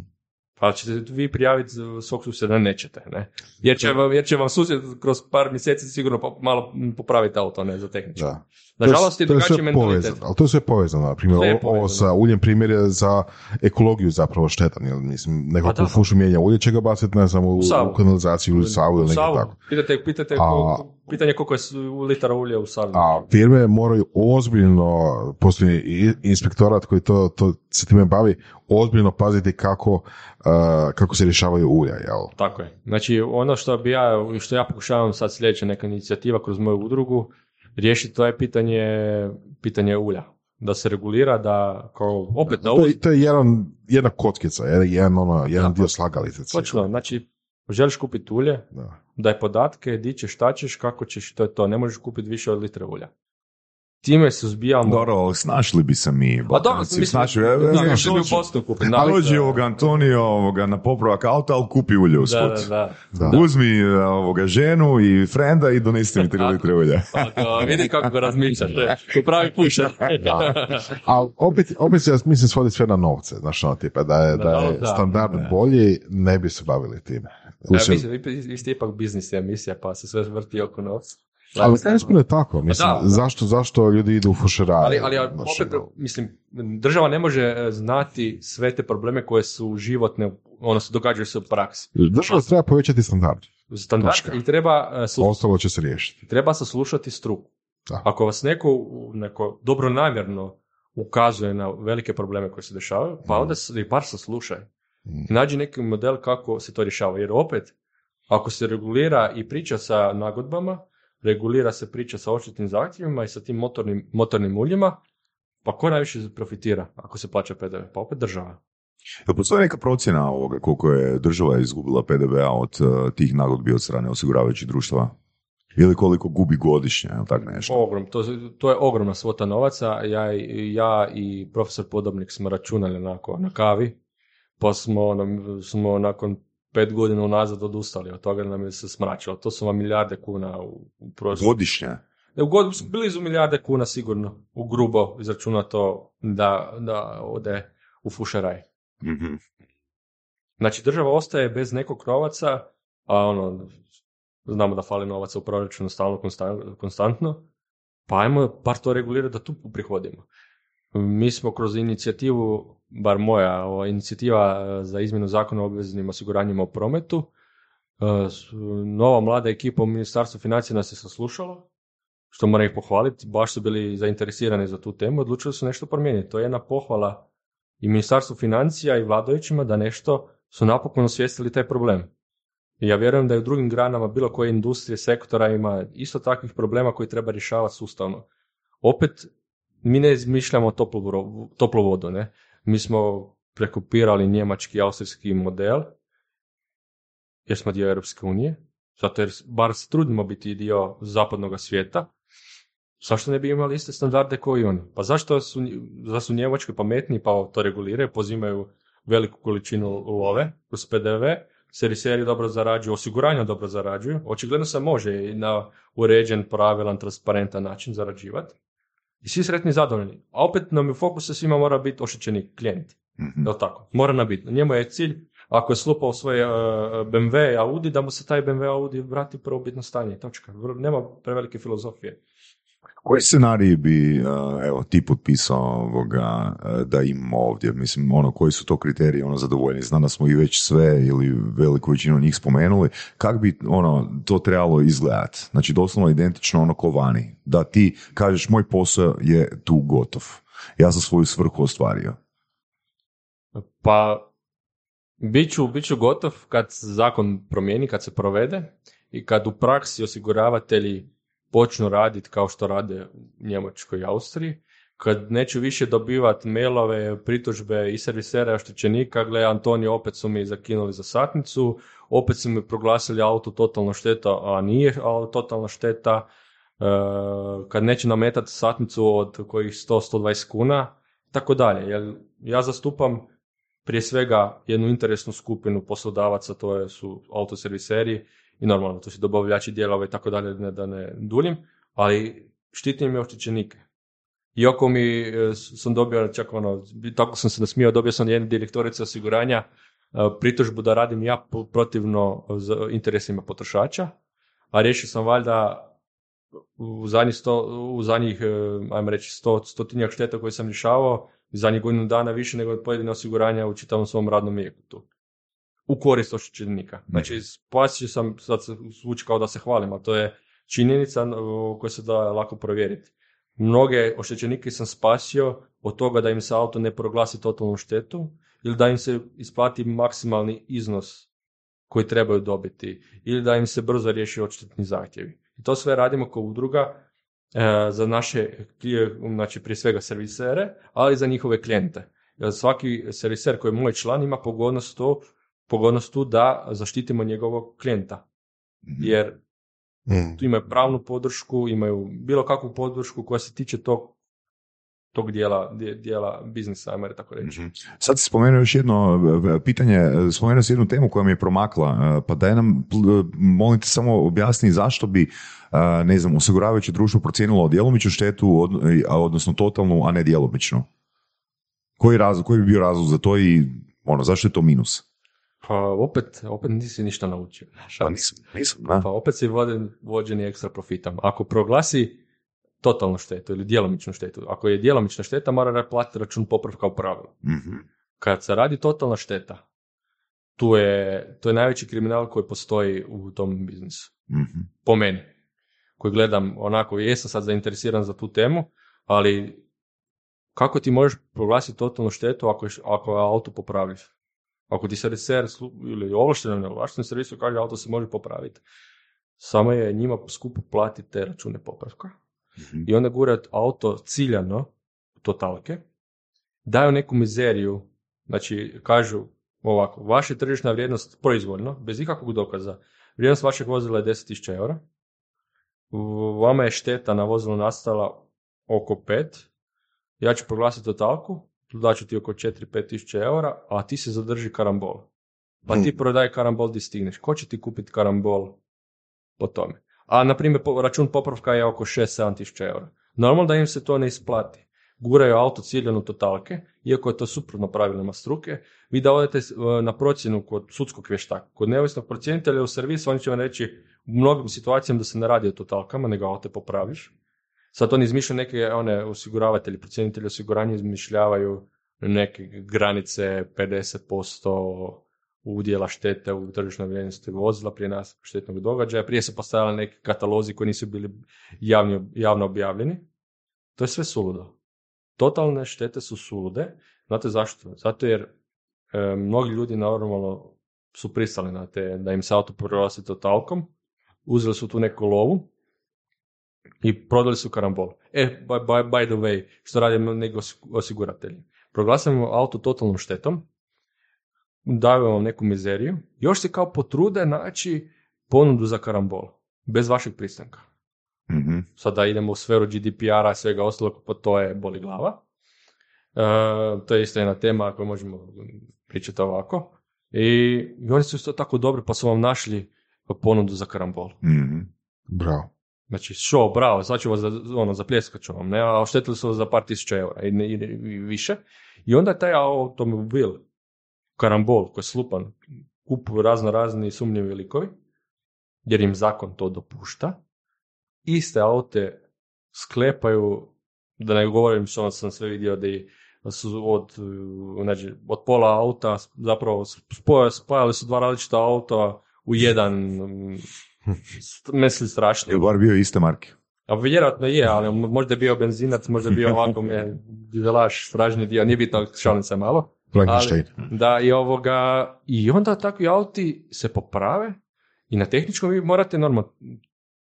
Pa ćete vi prijaviti svog susjeda, nećete, ne? Jer će, vam, jer će vam susjed kroz par mjeseci sigurno malo popraviti auto, ne, za tehničko. Da. Nažalost je to je drugačiji mentalitet. povezano, ali to je sve povezano. Na primjer, ovo, ovo sa uljem primjer je za ekologiju zapravo štetan. Jer, mislim, neko Pa ko da. u fušu mijenja ulje će ga baciti, ne znam, u, U u kanalizaciju ili Savu ili Savu. tako. Pitajte, pitajte A- koliko- pitanje koliko je litara ulja u Savi. A firme moraju ozbiljno, postoji inspektorat koji to, to se time bavi, ozbiljno paziti kako, uh, kako se rješavaju ulja, jel? Tako je. Znači, ono što bi ja, što ja pokušavam sad sljedeća neka inicijativa kroz moju udrugu, riješiti to je pitanje, pitanje ulja. Da se regulira, da kao, opet na To je, to je jedan, jedna kockica, jedan, ono, jedan Da, dio slagalice. Točno, znači, želiš kupiti ulje, Da. daj podatke, di ćeš, šta ćeš, kako ćeš, to je to. Ne možeš kupiti više od litre ulja. Time suzbijamo... Dobro, ali snašli bi se mi, Pa dobro, mislim, snašli- da, e, e, bi u Bosnu kupiti. Ali dođi ovoga Antonio ovoga, na popravak auta, ali kupi ulje u Da, da, da. Da. Uzmi e, ovoga ženu i frenda i donesti mi tri litre ulja. Pa, to, vidi kako ga razmišljaš, e, ko pravi pušer. Ali opet, opet se, ja mislim, svodi sve na novce, znaš, ono, tipa, da je, da je da. standard bolji, ne bi se bavili time. Ja, Mislim, vi, vi ste ipak biznis emisija, pa se sve vrti oko novca. ali ne je tako, mislim, da. zašto, zašto ljudi idu u fušeraje? Ali, ali opet, ono, mislim, država ne može e, znati sve te probleme koje su životne, ono se događaju se u praksi. Država treba povećati standard, Standard Točka. i treba, e, slu- ostalo će se riješiti. treba saslušati struku. Da. Ako vas neko, neko dobronamjerno ukazuje na velike probleme koje se dešavaju, pa onda s- ih bar saslušaj. Mm. Nađi neki model kako se to rješava. Jer opet, ako se regulira i priča sa nagodbama, regulira se priča sa odštetnim zahtjevima i sa tim motornim, motornim uljima, pa ko najviše profitira ako se plaća PDV? Pa opet država. Jel postoji neka procjena ovoga koliko je država izgubila PDV-a od eh, tih nagodbi od strane osiguravajućih društava? Ili koliko gubi godišnje, ili tak nešto? Ogrom, to, to je ogromna svota novaca. Ja, ja i profesor Podobnik smo računali onako na kavi, pa smo, ono, smo nakon pet godina unazad odustali od toga nam je se smračilo. To su vam milijarde kuna u, u prosjeku. Godišnje? Ne, u god, blizu milijarde kuna sigurno, u grubo izračunato da, da ode u fušeraj. Mhm. Znači država ostaje bez nekog novaca, a ono, znamo da fali novaca u proračunu stalno konstan- konstantno, pa ajmo bar to regulirati da tu prihodimo. Mi smo kroz inicijativu, bar moja, ova inicijativa e, za izmjenu zakona o obveznim osiguranjima u prometu, e, nova mlada ekipa u Ministarstvu financija nas je saslušala, što moram ih pohvaliti, baš su bili zainteresirani za tu temu, odlučili su nešto promijeniti. To je jedna pohvala i Ministarstvu financija i vladajućima da nešto su napokon osvijestili taj problem. I ja vjerujem da i u drugim granama bilo koje industrije, sektora ima isto takvih problema koji treba rješavati sustavno. Opet, mi ne izmišljamo toplu, toplu vodu, ne? Mi smo prekopirali njemački i austrijski model, jer smo dio Europske unije, zato jer bar se trudimo biti dio zapadnog svijeta, zašto ne bi imali iste standarde kao i oni? Pa zašto su, zašto su Njemački pametniji pa to reguliraju, pozimaju veliku količinu love kroz PDV, serviseri dobro zarađuju, osiguranja dobro zarađuju, očigledno se može i na uređen, pravilan, transparentan način zarađivati. I svi sretni i zadovoljni. A opet nam u fokusu svima mora biti oštećeni klijent. Mhm. Jel tako? Mora nam biti. Njemu je cilj, ako je slupao svoj uh, BMW i Audi, da mu se taj BMW Audi vrati u prvobitno stanje. Točka. Nema prevelike filozofije. Koji scenarij bi, evo, ti potpisao ovoga, da imamo ovdje? Mislim, ono, koji su to kriteriji, ono, zadovoljni? Znam da smo i već sve ili veliku većinu njih spomenuli. Kako bi, ono, to trebalo izgledati? Znači, doslovno identično ono ko vani. Da ti kažeš, moj posao je tu gotov. Ja sam svoju svrhu ostvario. Pa, bit ću, gotov kad zakon promijeni, kad se provede i kad u praksi osiguravatelji počnu raditi kao što rade u Njemačkoj i Austriji, kad neću više dobivati mailove, pritužbe i servisera oštećenika, gle, Antonio, opet su mi zakinuli za satnicu, opet su mi proglasili auto totalno šteta, a nije a, totalna šteta, e, kad neće nametati satnicu od kojih 100-120 kuna, tako dalje. Jer ja zastupam prije svega jednu interesnu skupinu poslodavaca, to su autoserviseri i normalno to su dobavljači dijelova i tako dalje, da ne duljim, ali štitim i oštećenike. Iako mi e, sam dobio, čak ono, tako sam se nasmijao, dobio sam jedne direktorice osiguranja e, pritužbu da radim ja protivno za interesima potrošača, a riješio sam valjda u zadnjih, sto, u zadnjih e, ajmo reći, sto, stotinjak šteta koje sam rješavao, zadnjih godinu dana više nego pojedine osiguranja u čitavom svom radnom vijeku tu. U korist oštećenika. Znači, spasio sam, sad se zvuči kao da se hvalim, ali to je činjenica o kojoj se da lako provjeriti. Mnoge oštećenike sam spasio od toga da im se auto ne proglasi totalnu štetu ili da im se isplati maksimalni iznos koji trebaju dobiti ili da im se brzo riješi odštetni zahtjevi. I to sve radimo kao udruga e, za naše, znači prije svega servisere, ali i za njihove klijente. Jer svaki serviser koji je moj član ima pogodnost tu, pogodnost tu da zaštitimo njegovog klijenta. Jer Mm. tu imaju pravnu podršku, imaju bilo kakvu podršku koja se tiče tog, tog dijela, dijela biznisa, ajmo tako reći. Sad si spomenuo još jedno e, pitanje, e, spomenuo si jednu temu koja mi je promakla, e, pa daj nam, pl- molim te samo objasni zašto bi, e, ne znam, osiguravajuće društvo procijenilo djelomičnu štetu, odnosno totalnu, a ne djelomičnu. Koji, razlog, koji bi bio razlog za to i ono, zašto je to minus? Pa opet, opet nisi ništa naučio. Pa nisam, nisam, da. Pa opet si voden, vođeni ekstra profitom. Ako proglasi totalnu štetu ili djelomičnu štetu, ako je djelomična šteta, mora platiti račun popravka u pravilu. Mhm. Kad se radi totalna šteta, tu je, to je najveći kriminal koji postoji u tom biznisu. Mhm. Po meni. Koji gledam onako, jesam sad zainteresiran za tu temu, ali kako ti možeš proglasiti totalnu štetu ako, je, ako auto popraviš? Ako ti serviser slu- ili ovlašteno ne ovlašteno servisu kaže auto se može popraviti. Samo je njima skupo platiti te račune popravka. Mhm. I onda gurat auto ciljano u totalke, daju neku mizeriju, znači kažu ovako, vaša tržišna vrijednost proizvoljno, bez ikakvog dokaza, vrijednost vašeg vozila je 10.000 eura, vama je šteta na vozilu nastala oko 5, ja ću proglasiti totalku, daću ti oko 4-5 tisuća eura, a ti se zadrži karambol. Pa ti prodaj karambol di stigneš. Ko će ti kupiti karambol po tome? A, na primjer, račun popravka je oko 6-7 tisuća eura. Normalno da im se to ne isplati. Guraju auto ciljano totalke, iako je to suprotno pravilima struke. Vi da odete e, na procjenu kod sudskog vještaka, kod neovisnog procjenitelja u servisu, oni će vam reći u mnogim situacijama da se ne radi o totalkama, nego auto popraviš. Sad oni izmišljaju neke one osiguravatelji, procjenitelji osiguranja izmišljavaju neke granice 50% udjela štete u tržišnoj vrijednosti vozila prije nas štetnog događaja. Prije su postojali neki katalozi koji nisu bili javni, javno objavljeni. To je sve suludo. Totalne štete su sulude. Znate zašto? Zato jer e, mnogi ljudi normalno su pristali na te, da im se auto proglasi totalkom, uzeli su tu neku lovu i prodali su karambol. E, by, by, by the way, što rade nego osiguratelji. Proglasimo auto totalnom štetom, daju vam neku mizeriju, još se kao potrude naći ponudu za karambol, bez vašeg pristanka. Mhm. Sada idemo u sferu GDPR-a i svega ostalog, pa to je boli glava. E, to je isto jedna tema koju možemo pričati ovako. I, i oni su isto tako dobri, pa su vam našli ponudu za karambol. Mhm. Bravo. Znači, show, bravo, sad ću vas ono, zapljeskat ću vam, ne, a oštetili su vas za par tisuća eura i, i, i više. I onda taj automobil, karambol koji je slupan, kupuju razno razni sumnjivi likovi, jer im zakon to dopušta, iste aute sklepaju, da ne govorim što sam sve vidio da su od, znači, od pola auta zapravo spoja- spajali su dva različita auta u jedan, mislim strašno. Je bar bio iste marke. A vjerojatno je, ali mo- možda je bio benzinac, možda je bio <laughs> ovako me dizelaš, stražni dio, nije bitno, šalim se malo. Frankenstein. Da, i ovoga, i onda takvi auti se poprave i na tehničkom vi morate normalno,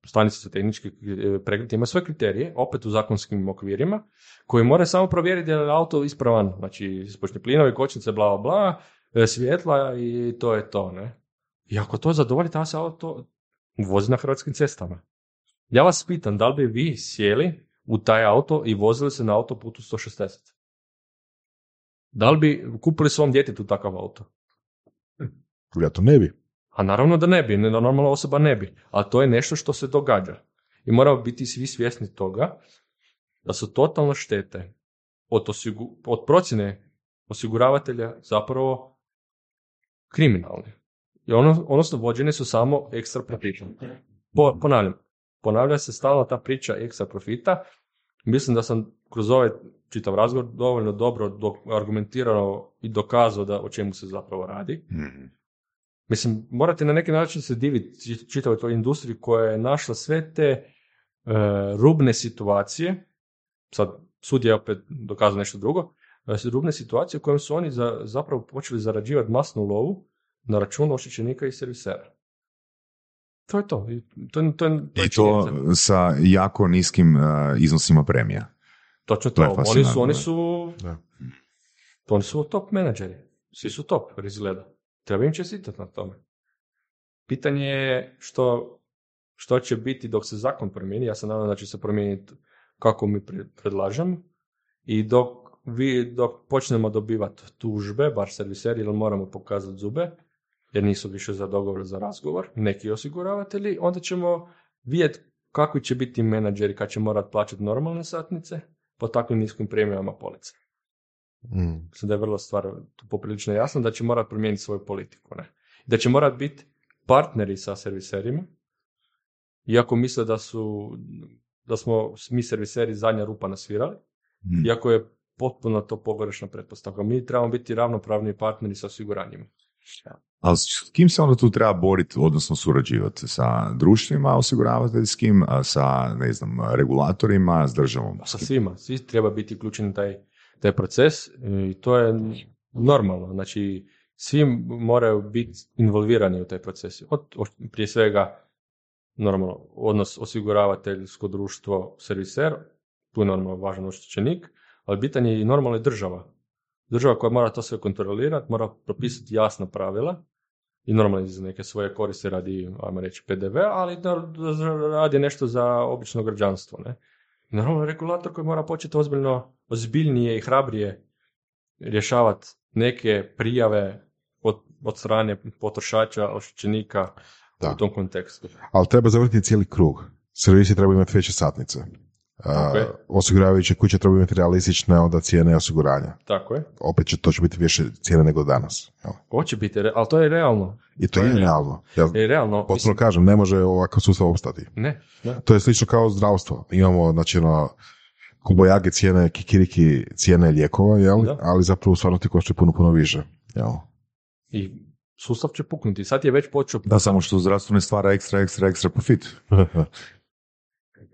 stanice za tehnički e, pregled ima svoje kriterije, opet u zakonskim okvirima, koji moraju samo provjeriti da je auto ispravan, znači ispušni plinovi, kočnice, bla, bla, bla, e, svjetla i to je to, ne. I ako to zadovolji, ta se auto vozi na hrvatskim cestama. Ja vas pitam, da li bi vi sjeli u taj auto i vozili se na autoputu 160? Da li bi kupili svom djetetu takav auto? Ja to ne bi. A naravno da ne bi, ne- normalna osoba ne bi. Ali to je nešto što se događa. I moramo biti svi svjesni toga da su totalno štete od, osigu- od procjene osiguravatelja zapravo kriminalne. I ono, odnosno vođene su samo ekstra profitom. Po, ponavljam, ponavlja se stalno ta priča ekstra profita. Mislim da sam kroz ovaj čitav razgovor dovoljno dobro do- argumentirao i dokazao da o čemu se zapravo radi. Mislim, morate na neki način se diviti či- čitavoj toj industriji koja je našla sve te e, rubne situacije, sad sud je opet dokazao nešto drugo, e, rubne situacije u kojem su oni za, zapravo počeli zarađivati masnu lovu na račun oštećenika i servisera. To je to. I to, je- to, je- to je I to činjenica. sa jako niskim uh, iznosima premija. Točno to to. Oni su, oni su, Da. oni su top menadžeri. Svi su top izgleda. Treba im čestitati na tome. Pitanje je što, što će biti dok se zakon promijeni. Ja se nadam da će se promijeniti kako mi pre- predlažemo. I dok, vi, dok počnemo dobivati tužbe, bar serviseri, jer moramo pokazati zube, jer nisu više za dogovor za razgovor, neki osiguravatelji, onda ćemo vidjeti kakvi će biti menadžeri kad će morati plaćati normalne satnice po takvim niskim premijama police. Mm. Mislim da je vrlo stvar poprilično jasno da će morati promijeniti svoju politiku. Ne? Da će morati biti partneri sa serviserima, iako misle da su da smo mi serviseri zadnja rupa nasvirali, Mm. iako je potpuno to pogrešna pretpostavka. Mi trebamo biti ravnopravni partneri sa osiguranjima. Ali s kim se onda tu treba boriti, odnosno surađivati? Sa društvima osiguravateljskim, sa, ne znam, regulatorima, s državom? Sa svima, svi treba biti uključeni taj, taj proces i to je normalno. Znači, svi moraju biti involvirani u taj proces. Od, od- prije svega, normalno, odnos osiguravateljsko društvo, serviser, tu je normalno važan oštećenik, ali bitan je i normalno i država. Država koja mora to sve kontrolirati, mora propisati jasna pravila i normalno iz neke svoje koriste radi, ajmo reći, PDV, ali radi nešto za obično građanstvo. Ne? I naravno regulator koji mora početi ozbiljno, ozbiljnije i hrabrije rješavati neke prijave od, od strane potrošača, oštećenika u tom kontekstu. Ali treba zavrtiti cijeli krug. Servisi trebaju imati veće satnice. Uh, osiguravajuće kuće trebaju imati realistične onda cijene osiguranja. Tako je. Opet će to će biti više cijene nego danas. jel? Hoće biti, ali to je realno. I to, To je je realno. Ja Je realno. potpuno mislim- kažem, ne može ovakav sustav opstati. ne, ne. To je slično kao zdravstvo. Imamo, znači, ono, kubojage cijene, kikiriki cijene lijekova, jel? Da. ali zapravo u stvarnosti košta puno, puno više. Jel? I sustav će puknuti. Sad je već počeo Da, samo što zdravstvo ne stvara ekstra, ekstra, ekstra profit. <laughs>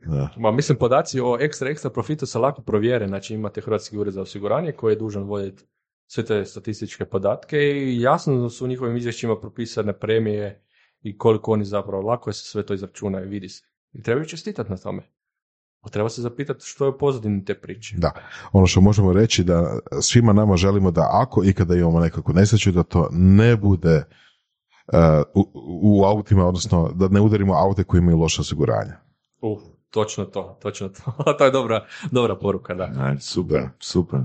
da. Ma, mislim, podaci o ekstra, ekstra profitu se lako provjere. Znači, imate Hrvatski ured za osiguranje koji je dužan voditi sve te statističke podatke i jasno su u njihovim izvješćima propisane premije i koliko oni zapravo, lako je se sve to izračuna i vidi se. I trebaju čestitati na tome. A treba se zapitati što je pozadini te priče. Da, ono što možemo reći da svima nama želimo da ako ikada imamo nekakvu nesreću, da to ne bude uh, u, u autima, odnosno da ne udarimo aute koji imaju loše osiguranje. Uh, točno to, točno to. <laughs> to je dobra, dobra poruka, da. Ajde, super, super.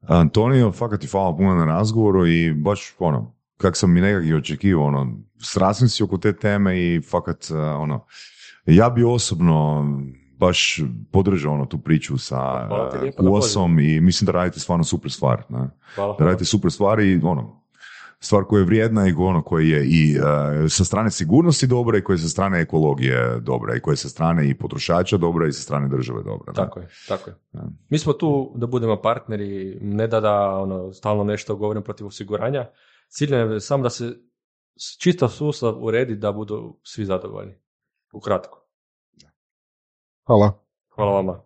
Antonio, fakat ti hvala puno na razgovoru i baš ono, kak sam i nekak i očekivao, ono, strasnim si oko te teme i fakat, uh, ono, Ja bi osobno baš podržao ono tu priču sa Hvala na QoS-om i mislim da radite stvarno super stvar. Ne? Hvala. Da radite super stvari i ono, stvar koja je vrijedna i ono koja je i uh, sa strane sigurnosti dobra i koja je sa strane ekologije dobra i koja je sa strane i potrošača dobra i sa strane države dobra. Tako je, tako je. Da. Mi smo tu da budemo partneri, ne da da ono, stalno nešto govorim protiv osiguranja. Cilj je samo da se čitav sustav uredi da budu svi zadovoljni. Ukratko. Hvala. Hvala vama.